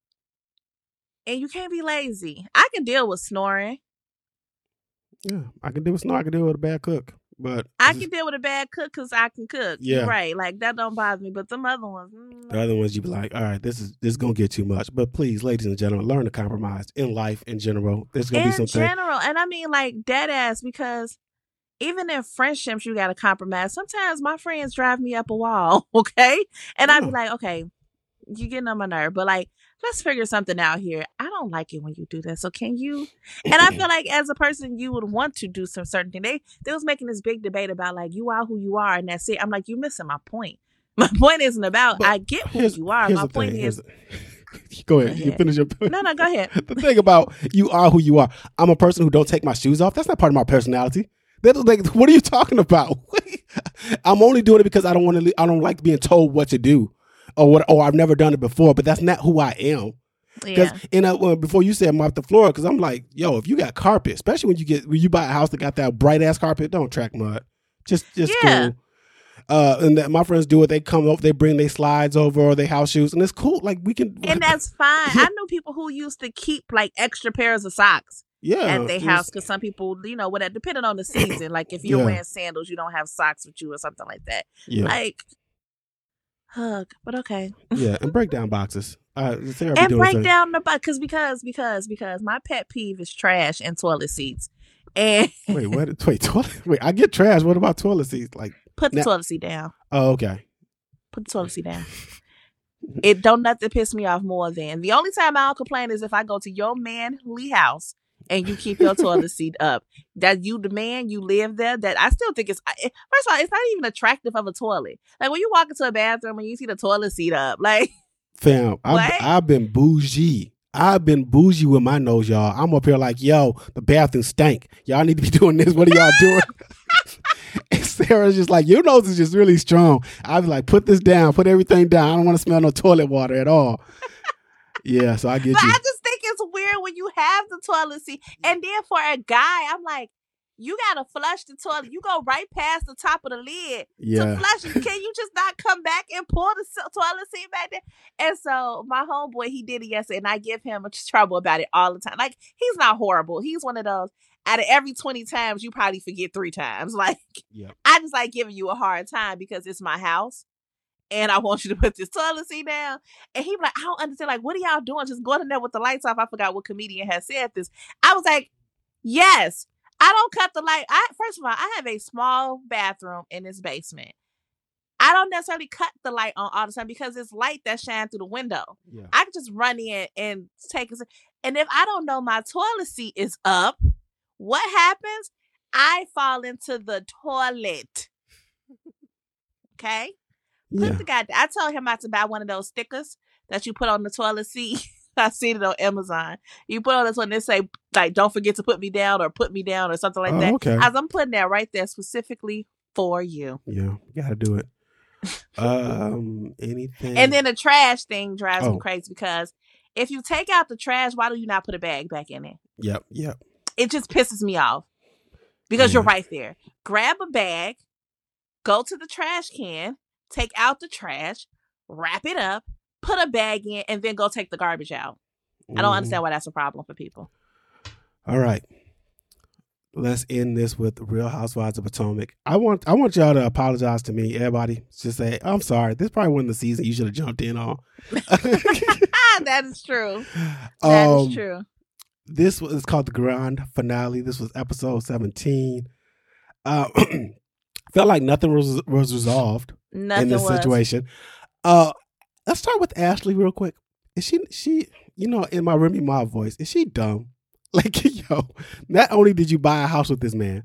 and you can't be lazy. I can deal with snoring. Yeah, I can deal with snore. I can deal with a bad cook. But I can deal with a bad cook because I can cook. Yeah. Right. Like that don't bother me. But some other ones, mm, the other ones you be like, all right, this is this is gonna get too much. But please, ladies and gentlemen, learn to compromise in life in general. There's gonna in be something general, and I mean like dead ass because even in friendships you got to compromise. Sometimes my friends drive me up a wall, [LAUGHS] okay, and I'd be like, okay, you're getting on my nerve, but like let's figure something out here. I don't like it when you do that, so can you? And I feel [LAUGHS] like as a person, you would want to do some certain thing. They they was making this big debate about like you are who you are, and that's it. I'm like, you're missing my point. [LAUGHS] My point isn't about But I get who you are. My point thing, is [LAUGHS] Go ahead. Go You finish your point. no, no. Go ahead. the thing about you are who you are. I'm a person who don't take my shoes off. That's not part of my personality. That's like, what are you talking about? I'm only doing it because I don't want to. I don't like being told what to do, or what. Or I've never done it before. But that's not who I am. Because Yeah. in a, well, before you said mop the floor, because I'm like, yo, if you got carpet, especially when you get when you buy a house that got that bright ass carpet, don't track mud. Just just Yeah. cool. Uh, and that my friends do it. They come over, they bring their slides over or their house shoes, and it's cool. Like we can, and that's fine. [LAUGHS] I know people who used to keep like extra pairs of socks. Yeah, at their house because some people, you know, what that depending on the season, like if you're yeah. wearing sandals, you don't have socks with you or something like that. Yeah, like hug, but okay. yeah, and break down boxes. Uh, and break down the because because because because my pet peeve is trash and toilet seats. And [LAUGHS] wait, what? Wait, toilet? [LAUGHS] Wait, I get trash. What about toilet seats? Like, put the now, toilet seat down. Oh, okay. Put the toilet seat down. [LAUGHS] it don't nothing piss me off more than the only time I'll complain is if I go to your manly house and you keep your toilet [LAUGHS] seat up. That you demand, you live there. That I still think it's first of all, it's not even attractive of a toilet. Like when you walk into a bathroom and you see the toilet seat up, [LAUGHS] like fam, I've, I've been bougie. I've been bougie with my nose, y'all. I'm up here like, yo, the bathroom stank. Y'all need to be [LAUGHS] doing this. What are y'all doing? and Sarah's just like, your nose is just really strong. I was like, put this down, put everything down. I don't want to smell no toilet water at all. Yeah, so I get you. I just think it's weird when you have the toilet seat, mm. and then for a guy, I'm like, you gotta flush the toilet. You go right past the top of the lid yeah. to flush it. Can [LAUGHS] you just not come back and pull the toilet seat back there? And so my homeboy, he did it yesterday, and I give him trouble about it all the time. Like he's not horrible. He's one of those. Out of every twenty times, you probably forget three times. [LAUGHS] Like yep. I just like giving you a hard time because it's my house. And I want you to put this toilet seat down. And he like, I don't understand. Like, what are y'all doing? Just going in there with the lights off. I forgot what comedian has said this. I was like, yes, I don't cut the light. I first of all, I have a small bathroom in this basement. I don't necessarily cut the light on all the time because it's light that shines through the window. Yeah. I can just run in and take it. And if I don't know my toilet seat is up, what happens? I fall into the toilet. [LAUGHS] Okay? Put yeah. the guy. I told him not to buy one of those stickers that you put on the toilet seat. [LAUGHS] I seen it on Amazon. You put on this one, they say like, "Don't forget to put me down" or "Put me down" or something like oh, that. Okay. As I'm putting that right there specifically for you. Yeah, you gotta do it. [LAUGHS] um, anything. And then the trash thing drives oh. me crazy because if you take out the trash, why do you not put a bag back in it? Yep, yep. It just pisses me off because yeah. you're right there. Grab a bag, go to the trash can, take out the trash, wrap it up, put a bag in, and then go take the garbage out. Mm. I don't understand mm-hmm. why that's a problem for people. All right. Let's end this with Real Housewives of Potomac. I want I want y'all to apologize to me, everybody. Just say, I'm sorry. This probably wasn't the season you should have jumped in on. [LAUGHS] that is true. [LAUGHS] That um, is true. This was called the grand finale. This was episode 17. Uh, [CLEARS THROAT] felt like nothing was was resolved nothing in this was. situation. Uh, let's start with Ashley real quick. Is she she you know in my Remy Ma voice? Is she dumb? [LAUGHS] Like yo, not only did you buy a house with this man,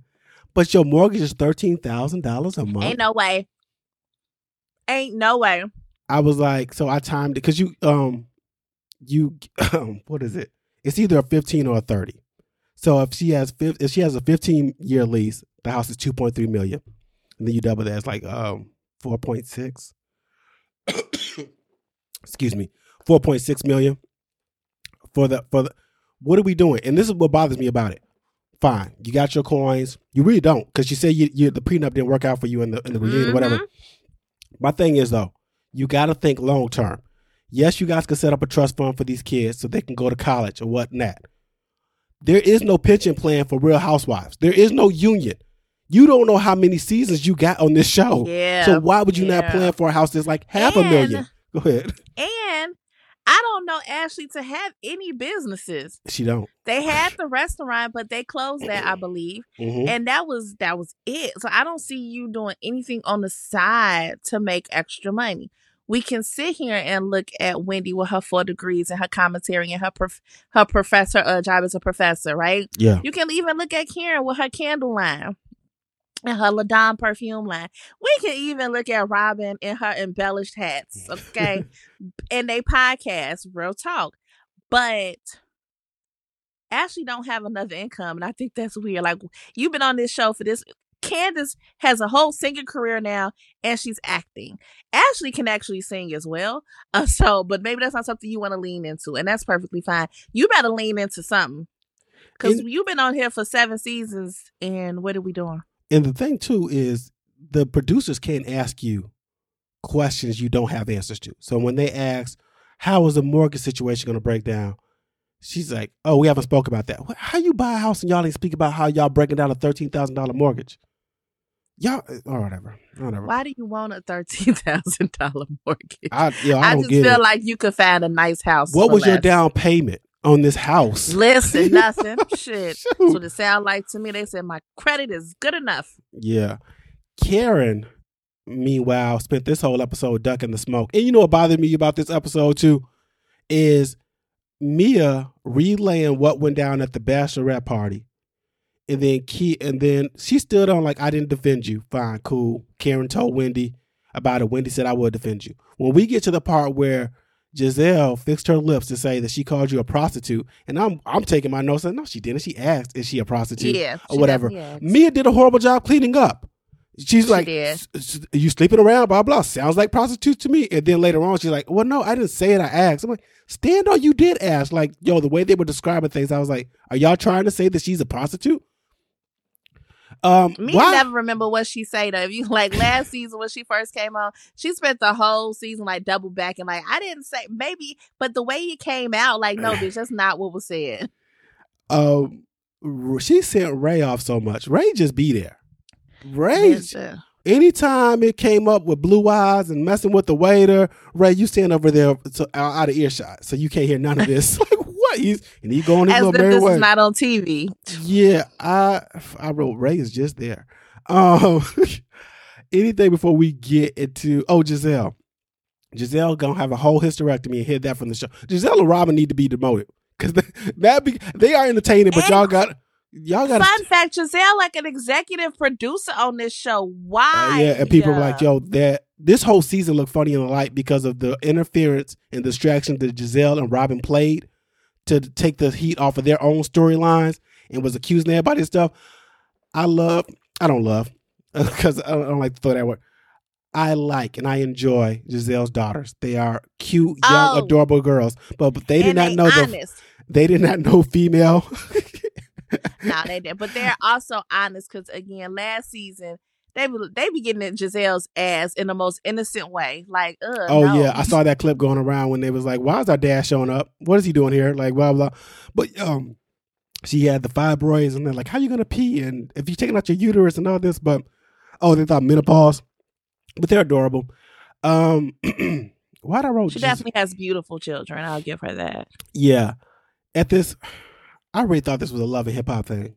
but your mortgage is thirteen thousand dollars a month. Ain't no way. Ain't no way. I was like, so I timed it because you um you um, [CLEARS THROAT] what is it? It's either a fifteen or a thirty. So if she has if she has a fifteen year lease, the house is two point three million, and then you double that, it's like um four point six. excuse me, 4.6 million for the for the what are we doing? And this is what bothers me about it. Fine, you got your coins. You really don't because you say you, you, the prenup didn't work out for you in the in the reunion, mm-hmm. whatever. My thing is though, you got to think long term. Yes, you guys can set up a trust fund for these kids so they can go to college or whatnot. There is no pension plan for Real Housewives. There is no union. You don't know how many seasons you got on this show. Yeah. So why would you yeah. not plan for a house that's like half and, a million? Go ahead. And I don't know Ashley to have any businesses. She don't. They [SIGHS] had the restaurant, but they closed that, I believe. Mm-hmm. And that was that was it. So I don't see you doing anything on the side to make extra money. We can sit here and look at Wendy with her four degrees and her commentary and her prof- her professor uh, job as a professor, right? Yeah. You can even look at Karen with her candle line and her La'Dame perfume line. We can even look at Robin in her embellished hats, okay? [LAUGHS] and they podcast, real talk. But Ashley don't have another income, and I think that's weird. Like you've been on this show for this. Candiace has a whole singing career now, and she's acting. Ashley can actually sing as well. Uh, [LAUGHS] so, but maybe that's not something you want to lean into, and that's perfectly fine. You better lean into something because you've been on here for seven seasons, and what are we doing? And the thing too is the producers can't ask you questions you don't have answers to. So when they ask, "How is the mortgage situation going to break down?" She's like, "Oh, we haven't spoke about that. How you buy a house and y'all ain't speak about how y'all breaking down a thirteen thousand dollar mortgage?" Y'all, eh, or whatever, whatever. Why do you want a thirteen thousand dollar [LAUGHS] mortgage? I, yeah, I, I just feel it. like you could find a nice house. what was your down payment on this house? Listen, [LAUGHS] nothing. Shit. Shoot. That's what it sound like to me. They said my credit is good enough. Yeah. Karen, meanwhile, spent this whole episode ducking the smoke. And you know what bothered me about this episode too is Mia relaying what went down at the bachelorette party. And then Key and then she stood on like I didn't defend you. Fine, cool. Karen told Wendy about it. Wendy said I will defend you. When we get to the part where Gizelle fixed her lips to say that she called you a prostitute, and I'm I'm taking my notes and no, she didn't. She asked, is she a prostitute? Yeah. or whatever. Mia did a horrible job cleaning up. She's She like, did. "S- s- "You sleeping around? Blah blah. Sounds like prostitute to me." And then later on, she's like, "Well, no, I didn't say it. I asked." I'm like, "Stand on you did ask." Like, yo, the way they were describing things, I was like, "Are y'all trying to say that she's a prostitute?" Um, Me why? never remember what she said though. If you [LAUGHS] like last season when she first came on, she spent the whole season like double back and like I didn't say maybe, but the way it came out, like no, bitch, that's not what was said. [LAUGHS] um, she sent Ray off so much. Ray just be there. Ray, anytime it came up with blue eyes and messing with the waiter, Ray, you stand over there out of earshot, so you can't hear none of this. [LAUGHS] like? He's and he going his As little if this way. is not on TV. yeah, I I wrote Ray is just there. Um, [LAUGHS] anything before we get into oh Gizelle, Gizelle gonna have a whole hysterectomy and hear that from the show. Gizelle and Robin need to be demoted because [LAUGHS] that be, they are entertaining, but And- y'all got y'all got Fun fact: Gizelle, like an executive producer on this show. Why? Uh, yeah, and people were like, "Yo, that this whole season looked funny in the light because of the interference and distraction that Gizelle and Robin played to take the heat off of their own storylines and was accusing everybody of stuff." I love, I don't love, [LAUGHS] because I, don't- I don't like to throw that word. I like and I enjoy Gizelle's daughters. They are cute, young, Oh. adorable girls. But, but they did and not they know the they did not know female. [LAUGHS] no, they did, but they're also honest because again, last season they be they be getting at Gizelle's ass in the most innocent way. Like, ugh, Oh no. yeah, I saw that clip going around when they was like, "Why is our dad showing up? What is he doing here?" Like blah blah. But um, she had the fibroids, and they're like, "How you gonna pee?" And if you're taking out your uterus and all this, but oh, they thought menopause. But they're adorable. Um, [CLEARS THROAT] why I wrote She Gis- definitely has beautiful children. I'll give her that. yeah. At this, I really thought this was a love and hip hop thing.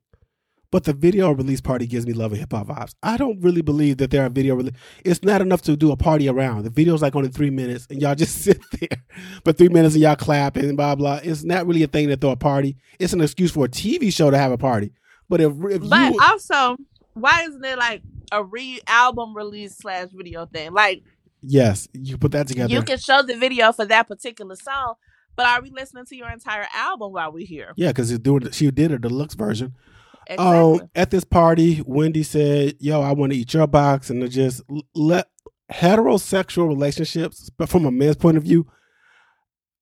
But the video release party gives me love and hip hop vibes. I don't really believe that there are video release. It's not enough to do a party around. The video's like only three minutes, and y'all [LAUGHS] just sit there. But three minutes and y'all clap and blah blah. It's not really a thing to throw a party. It's an excuse for a TV show to have a party. But if, if But you, also, why isn't it like a re album release slash video thing? Like yes, you put that together. you can show the video for that particular song, but are we listening to your entire album while we're here? yeah, because doing she did a deluxe version. Exactly. Um, at this party, Wendy said, "Yo, I want to eat your box," and just let heterosexual relationships, but from a man's point of view,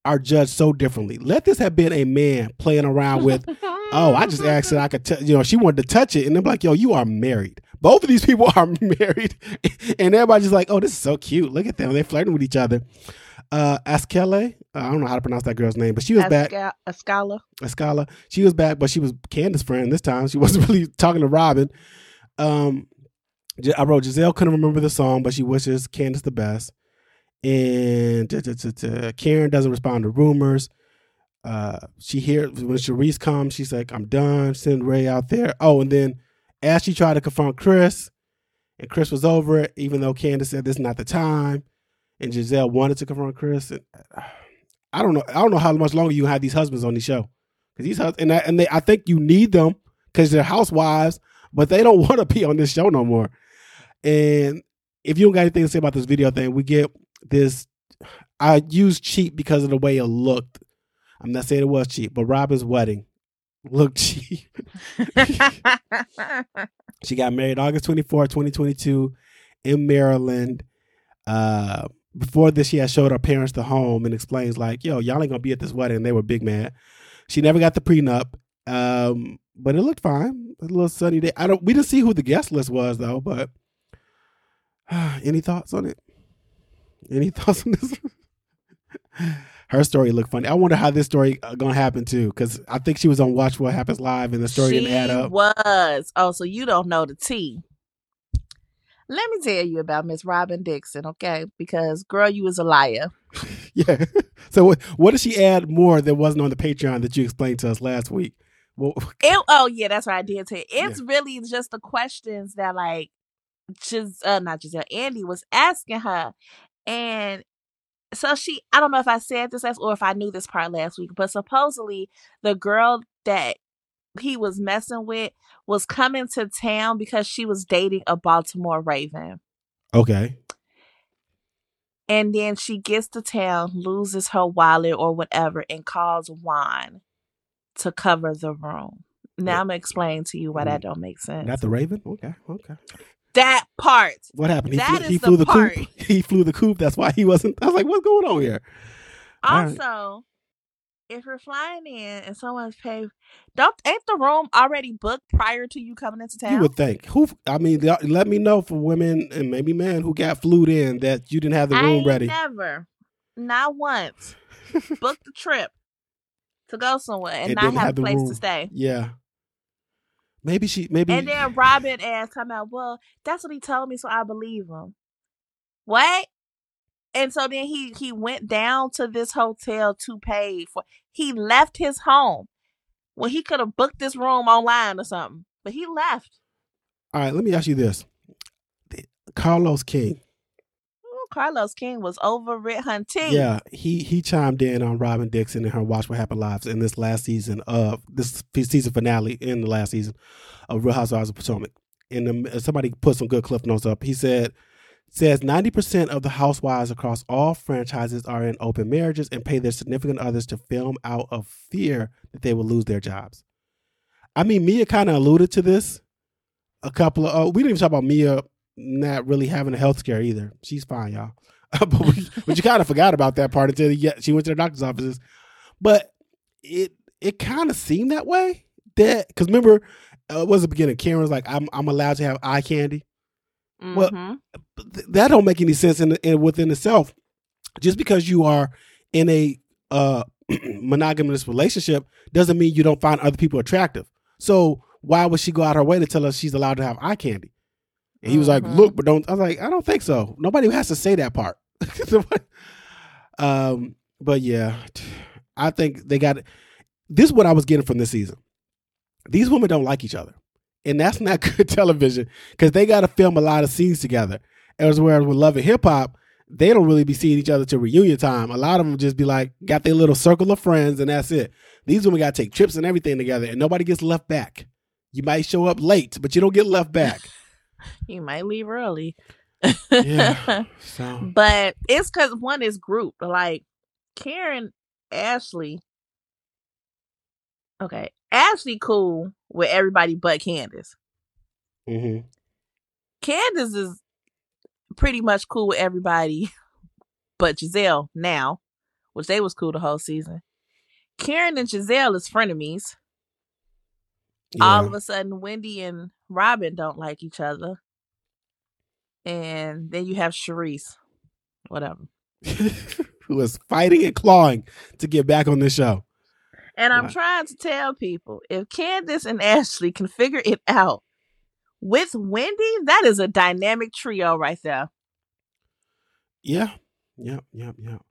are judged so differently. Let this have been a man playing around with, "Oh, I just asked that I could, t-, you know, she wanted to touch it," and they're like, "Yo, you are married." Both of these people [LAUGHS] are married, and everybody's just like, "Oh, this is so cute. Look at them. They're flirting with each other." Uh, Askele, I don't know how to pronounce that girl's name, but she was back. Asca- Ascala. Escala. She was back, but she was Candiace's friend this time. She [LAUGHS] wasn't really talking to Robin. Um, I wrote Gizelle couldn't remember the song, but she wishes Candiace the best. And Karen doesn't respond to rumors. Uh, she hears when Charrisse comes, she's like, "I'm done." Send Ray out there. Oh, and then as she tried to confront Chris, and Chris was over it, even though Candiace said this is not the time, and Gizelle wanted to confront Chris. And, I don't know. I don't know how much longer you have these husbands on the show because these hus- and I, and they I think you need them because they're housewives, but they don't [LAUGHS] want to be on this show no more. And if you don't got anything to say about this video thing, we get this. I used cheap because of the way it looked. I'm not saying it was cheap, but Robin's wedding looked [LAUGHS] cheap. She got married August 24, 2022 in Maryland. Uh, before this, she had showed her parents the home and explains like, yo, y'all ain't gonna be at this wedding. They were big mad. She never got the prenup. Um, but it looked fine. A little sunny day. I don't we didn't see who the guest list was though, but [SIGHS] Any thoughts on it? Any [LAUGHS] thoughts on this? Her story looked funny. I wonder how this story uh, gonna happen too, because I think she was on Watch What Happens Live, and the story she didn't add up. Was oh, so you don't know the tea? Let me tell you about Miss Robin Dixon, okay? Because girl, you was a liar. [LAUGHS] yeah. [LAUGHS] So what, what did she add more that wasn't on the Patreon that you explained to us last week? Well, [LAUGHS] it, oh yeah, that's what I did you. It's yeah. really just the questions that like, just uh, not Gizelle, Andy was asking her, and so she. I don't know if I said this or if I knew this part last week, but supposedly the girl that he was messing with was coming to town because she was dating a Baltimore Raven. Okay. And then she gets to town, loses her wallet or whatever, and calls Juan to cover the room. Now I'm gonna explain to you why that mm. don't make sense. Not the Raven? Okay, okay. That part. What happened? He, flew, he flew the, the coop. [LAUGHS] He flew the coop. That's why he wasn't. I was like, what's going on here? Also, if you're flying in and someone's paid, don't ain't the room already booked prior to you coming into town? You would think. Who? I mean, let me know for women and maybe men who got flued in that you didn't have the room ready. Never, not once. [LAUGHS] booked the trip to go somewhere and, and not have, have a place to stay. Yeah. Maybe she. Maybe. And then Robin asked, "Come out." Well, that's what he told me, so I believe him. What? And so then he he went down to this hotel to pay for he left his home well he could have booked this room online or something but he left all right let me ask you this carlos king Carlos King was over Rick Hunting. Yeah, he he chimed in on Robin Dixon and her Watch What Happened Lives in this last season of this season finale in the last season of Real Housewives of Potomac. And um, somebody put some good cliff notes up. He said says 90% of the housewives across all franchises are in open marriages and pay their significant others to film out of fear that they will lose their jobs. I mean, Mia kind of alluded to this. A couple of, uh, we didn't even talk about Mia not really having a health scare either. She's fine, y'all. [LAUGHS] but, we, but you kind of forgot about that part until she went to the doctor's offices. But it it kind of seemed that way. That because remember, uh, it was the beginning. Karen was like, "I'm I'm allowed to have eye candy." Mm-hmm. Well, that don't make any sense in, in within itself. Just because you are in a uh, [CLEARS THROAT] monogamous relationship doesn't mean you don't find other people attractive. So why would she go out her way to tell us she's allowed to have eye candy? And he was mm-hmm. like, "Look, but don't." I was like, "I don't think so. Nobody has to say that part." [LAUGHS] um, but yeah, I think they got. This is what I was getting from this season. These women don't like each other and that's not [LAUGHS] good television because they got to film a lot of scenes together. As whereas with Love and Hip Hop, they don't really be seeing each other till reunion time. A lot of them just be like, got their little circle of friends, and that's it. These women got to take trips and everything together, and nobody gets left back. You might show up late, but you don't get left back. [LAUGHS] you might leave early. yeah. [LAUGHS] So. But it's because one is group. Like Karen, Ashley. Okay, Ashley cool with everybody but Candiace. Mm-hmm. Candiace is pretty much cool with everybody [LAUGHS] but Gizelle now, which they was cool the whole season. Karen and Gizelle is frenemies. Yeah. All of a sudden, Wendy and Robin don't like each other. And then you have Charrisse, whatever. [LAUGHS] Who is fighting and clawing to get back on the show. And I'm trying to tell people if Candace and Ashley can figure it out with Wendy, that is a dynamic trio right there. Yeah. Yep. Yep. Yep.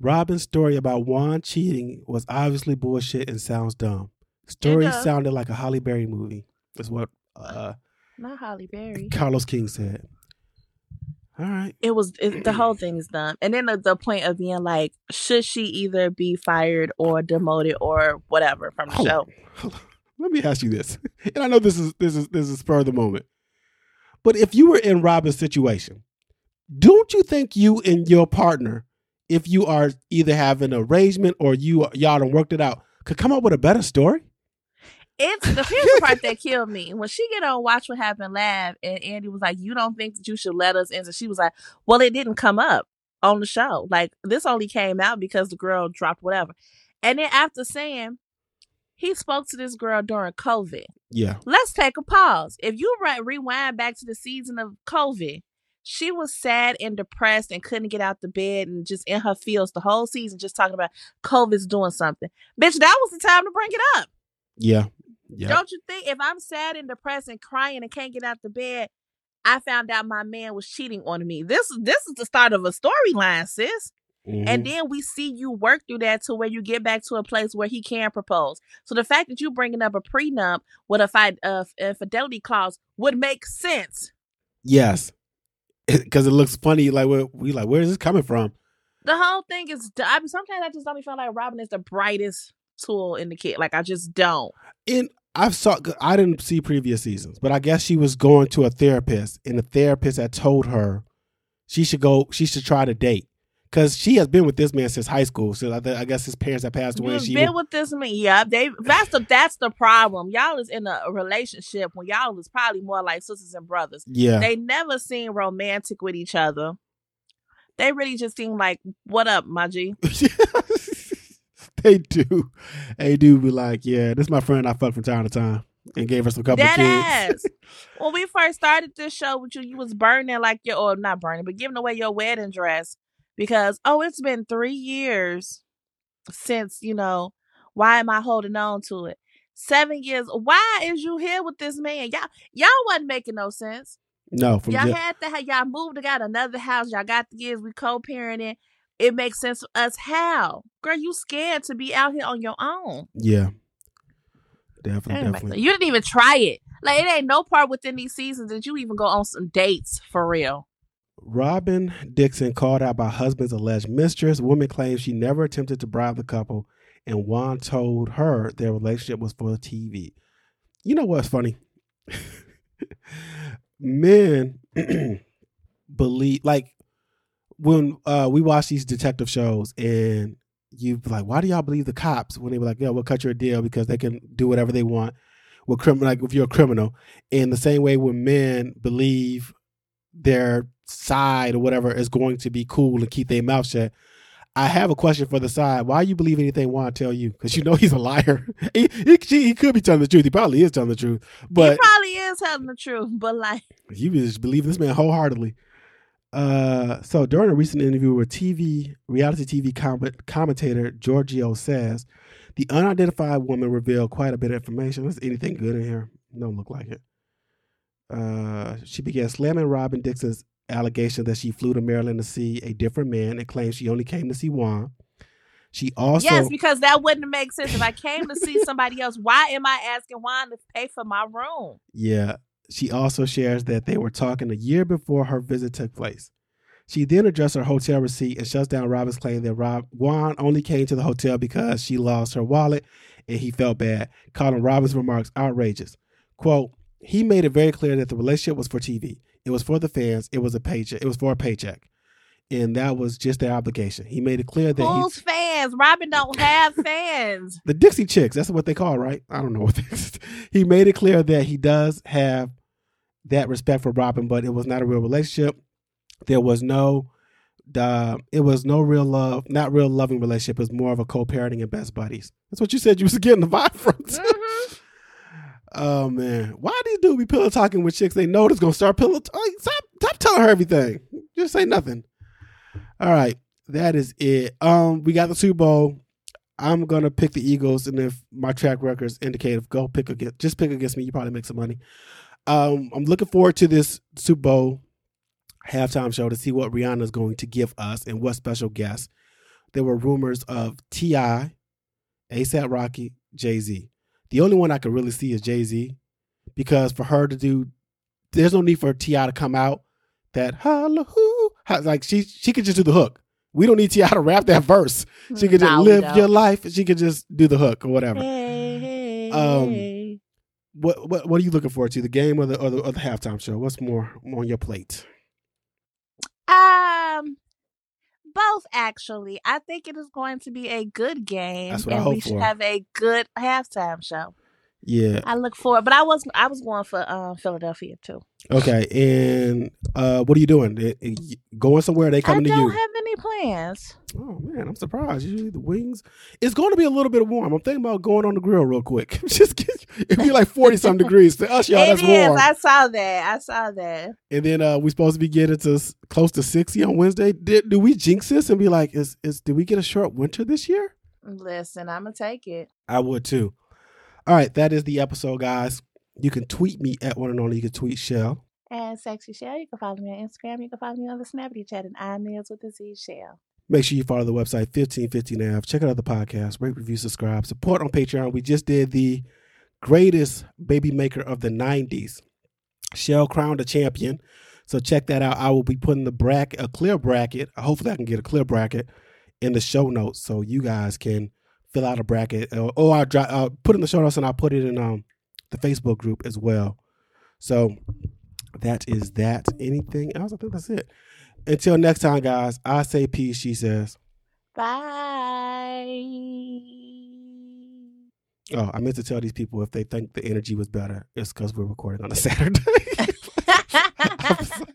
Robin's story about Juan cheating was obviously bullshit and sounds dumb. Story sounded like a Halle Berry movie. Is what uh not Halle Berry. Carlos King said. All right. It was it, the whole thing is dumb, and then the, the, point of being like, should she either be fired or demoted or whatever from the hold show? Let me ask you this, [LAUGHS] and I know this is this is this is spur of the moment, but if you were in Robin's situation, don't you think you and your partner, if you are either having an arrangement or you y'all done worked it out, could come up with a better story? it's [LAUGHS] the here's the part that killed me when she get on Watch What Happened Live, and Andy was like, "You don't think that you should let us in?" So she was like, "Well, it didn't come up on the show. Like this only came out because the girl dropped whatever." And then after saying he spoke to this girl during COVID, yeah, let's take a pause. If you re- rewind back to the season of COVID, she was sad and depressed and couldn't get out the bed and just in her feels the whole season, just talking about COVID's doing something. Bitch, that was the time to bring it up. Yeah. Yeah. Don't you think if I'm sad and depressed and crying and can't get out the bed, I found out my man was cheating on me. This this is the start of a storyline, sis. Mm-hmm. And then we see you work through that to where you get back to a place where he can propose. So the fact that you bringing up a prenup with a, fi- uh, a fidelity clause would make sense. Yes, [LAUGHS] because it looks funny. Like we like, where is this coming from? The whole thing is. I mean, sometimes I just don't feel like Robin is the brightest tool in the kit. Like I just don't. And I've saw. I didn't see previous seasons, but I guess she was going to a therapist, and the therapist had told her she should go. She should try to date because she has been with this man since high school. So I, guess his parents have passed away. You've she been with this man, yeah. They that's the that's the problem. Y'all is in a relationship when y'all is probably more like sisters and brothers. Yeah, they never seem romantic with each other. They really just seem like, "What up, my G?" [LAUGHS] they do. They do be like, "Yeah, this is my friend I fuck from time to time." and gave us a couple that of kids. when we first started this show with you, you was burning like your or not burning, but giving away your wedding dress because oh it's been three years since you know why am i holding on to it? Seven years why is you here with this man? Y'all y'all wasn't making no sense. No y'all had to have y'all moved to got another house y'all got the kids we co-parenting it makes sense for us. How? Girl you scared to be out here on your own. Yeah. Definitely, definitely. you didn't even try it. Like it ain't no part within these seasons that you even go on some dates for real Robyn Dixon called out by husband's alleged mistress. Woman claims she never attempted to bribe the couple, and Juan told her their relationship was for TV. You know what's funny? [LAUGHS] Men [CLEARS THROAT] believe, like, when uh, we watch these detective shows and you like, why do y'all believe the cops when they were like, yeah, we'll cut your deal because they can do whatever they want with criminal, like if you're a criminal. In the same way, when men believe their side or whatever is going to be cool and keep their mouth shut. I have a question for the side. Why you believe anything Juan tell you? Because you know he's a liar. [LAUGHS] he, he, he could be telling the truth. He probably is telling the truth. But he probably is telling the truth. But like you just believe this man wholeheartedly. Uh, so during a recent interview with TV reality TV com- commentator Giorgio says, the unidentified woman revealed quite a bit of information. Is anything good in here? Don't look like it. Uh, she began slamming Robyn Dixon's allegation that she flew to Maryland to see a different man and claims she only came to see Juan. She also yes, because that wouldn't make sense. If I came to see somebody else, why am I asking Juan to pay for my room? Yeah. She also shares that they were talking a year before her visit took place. She then addressed her hotel receipt and shuts down Robyn's claim that Rob Juan only came to the hotel because she lost her wallet and he felt bad, calling Robyn's remarks outrageous. Quote, he made it very clear that the relationship was for TV. It was for the fans. It was a paycheck. It was for a paycheck, and that was just their obligation. He made it clear that who's fans? Robyn don't have fans. [LAUGHS] the Dixie Chicks. That's what they call, right? I don't know what. he made it clear that he does have that respect for Robyn, but it was not a real relationship. There was no. Uh, it was no real love, not real loving relationship. It was more of a co-parenting and best buddies. That's what you said. You was getting the vibe from. Mm-hmm. Oh man, why these dudes be pillow talking with chicks they know that's gonna start pillow? T- stop, stop telling her everything. Just say nothing. All right, that is it. Um, we got the Super Bowl. I'm gonna pick the Eagles, and if my track records indicate, if go pick against, just pick against me, you probably make some money. Um, I'm looking forward to this Super Bowl halftime show to see what Rihanna is going to give us and what special guests. There were rumors of T.I., ASAP Rocky, Jay Z. The only one I could really see is Jay Z, because for her to do, there's no need for T.I. to come out that holla hoo, like she she could just do the hook. We don't need T.I. to rap that verse. She could just no, live your life. She could just do the hook or whatever. Hey, hey, um, hey. what what what are you looking forward to? The game or the or the, or the halftime show? What's more on your plate? Um, both actually. I think it is going to be a good game, and we should have a good halftime show. Yeah, I look forward. But I was I was going for uh, Philadelphia too. Okay, and uh, what are you doing? Going somewhere? They coming to you? I don't have any plans. Oh man, I'm surprised. Usually the wings. It's going to be a little bit warm. I'm thinking about going on the grill real quick. [LAUGHS] Just get, It'd be like forty some [LAUGHS] degrees to us, y'all. It that's is. warm. I saw that. I saw that. And then uh we're supposed to be getting to close to sixty on Wednesday. Did do we jinx this and be like, is is did we get a short winter this year? Listen, I'm gonna take it. I would too. All right, that is the episode, guys. You can tweet me at one and only. You can tweet Shell. And Sexy Shell, you can follow me on Instagram. You can follow me on the Snappy Chat and I'm Mills with the Z Shell. Make sure you follow the website 1515 Av. Check out the podcast. Rate, review, subscribe. Support on Patreon. We just did the greatest baby maker of the 90s. Shell crowned a champion. So check that out. I will be putting the bracket, a clear bracket. Hopefully, I can get a clear bracket in the show notes so you guys can fill out a bracket. Or, or I'll, dri- I'll put it in the show notes and I'll put it in um, the Facebook group as well. So that is that. Anything else? I think that's it. Until next time, guys, I say peace. She says, Bye. Oh, I meant to tell these people if they think the energy was better, it's because we're recording on a [LAUGHS] Saturday. [LAUGHS] [LAUGHS]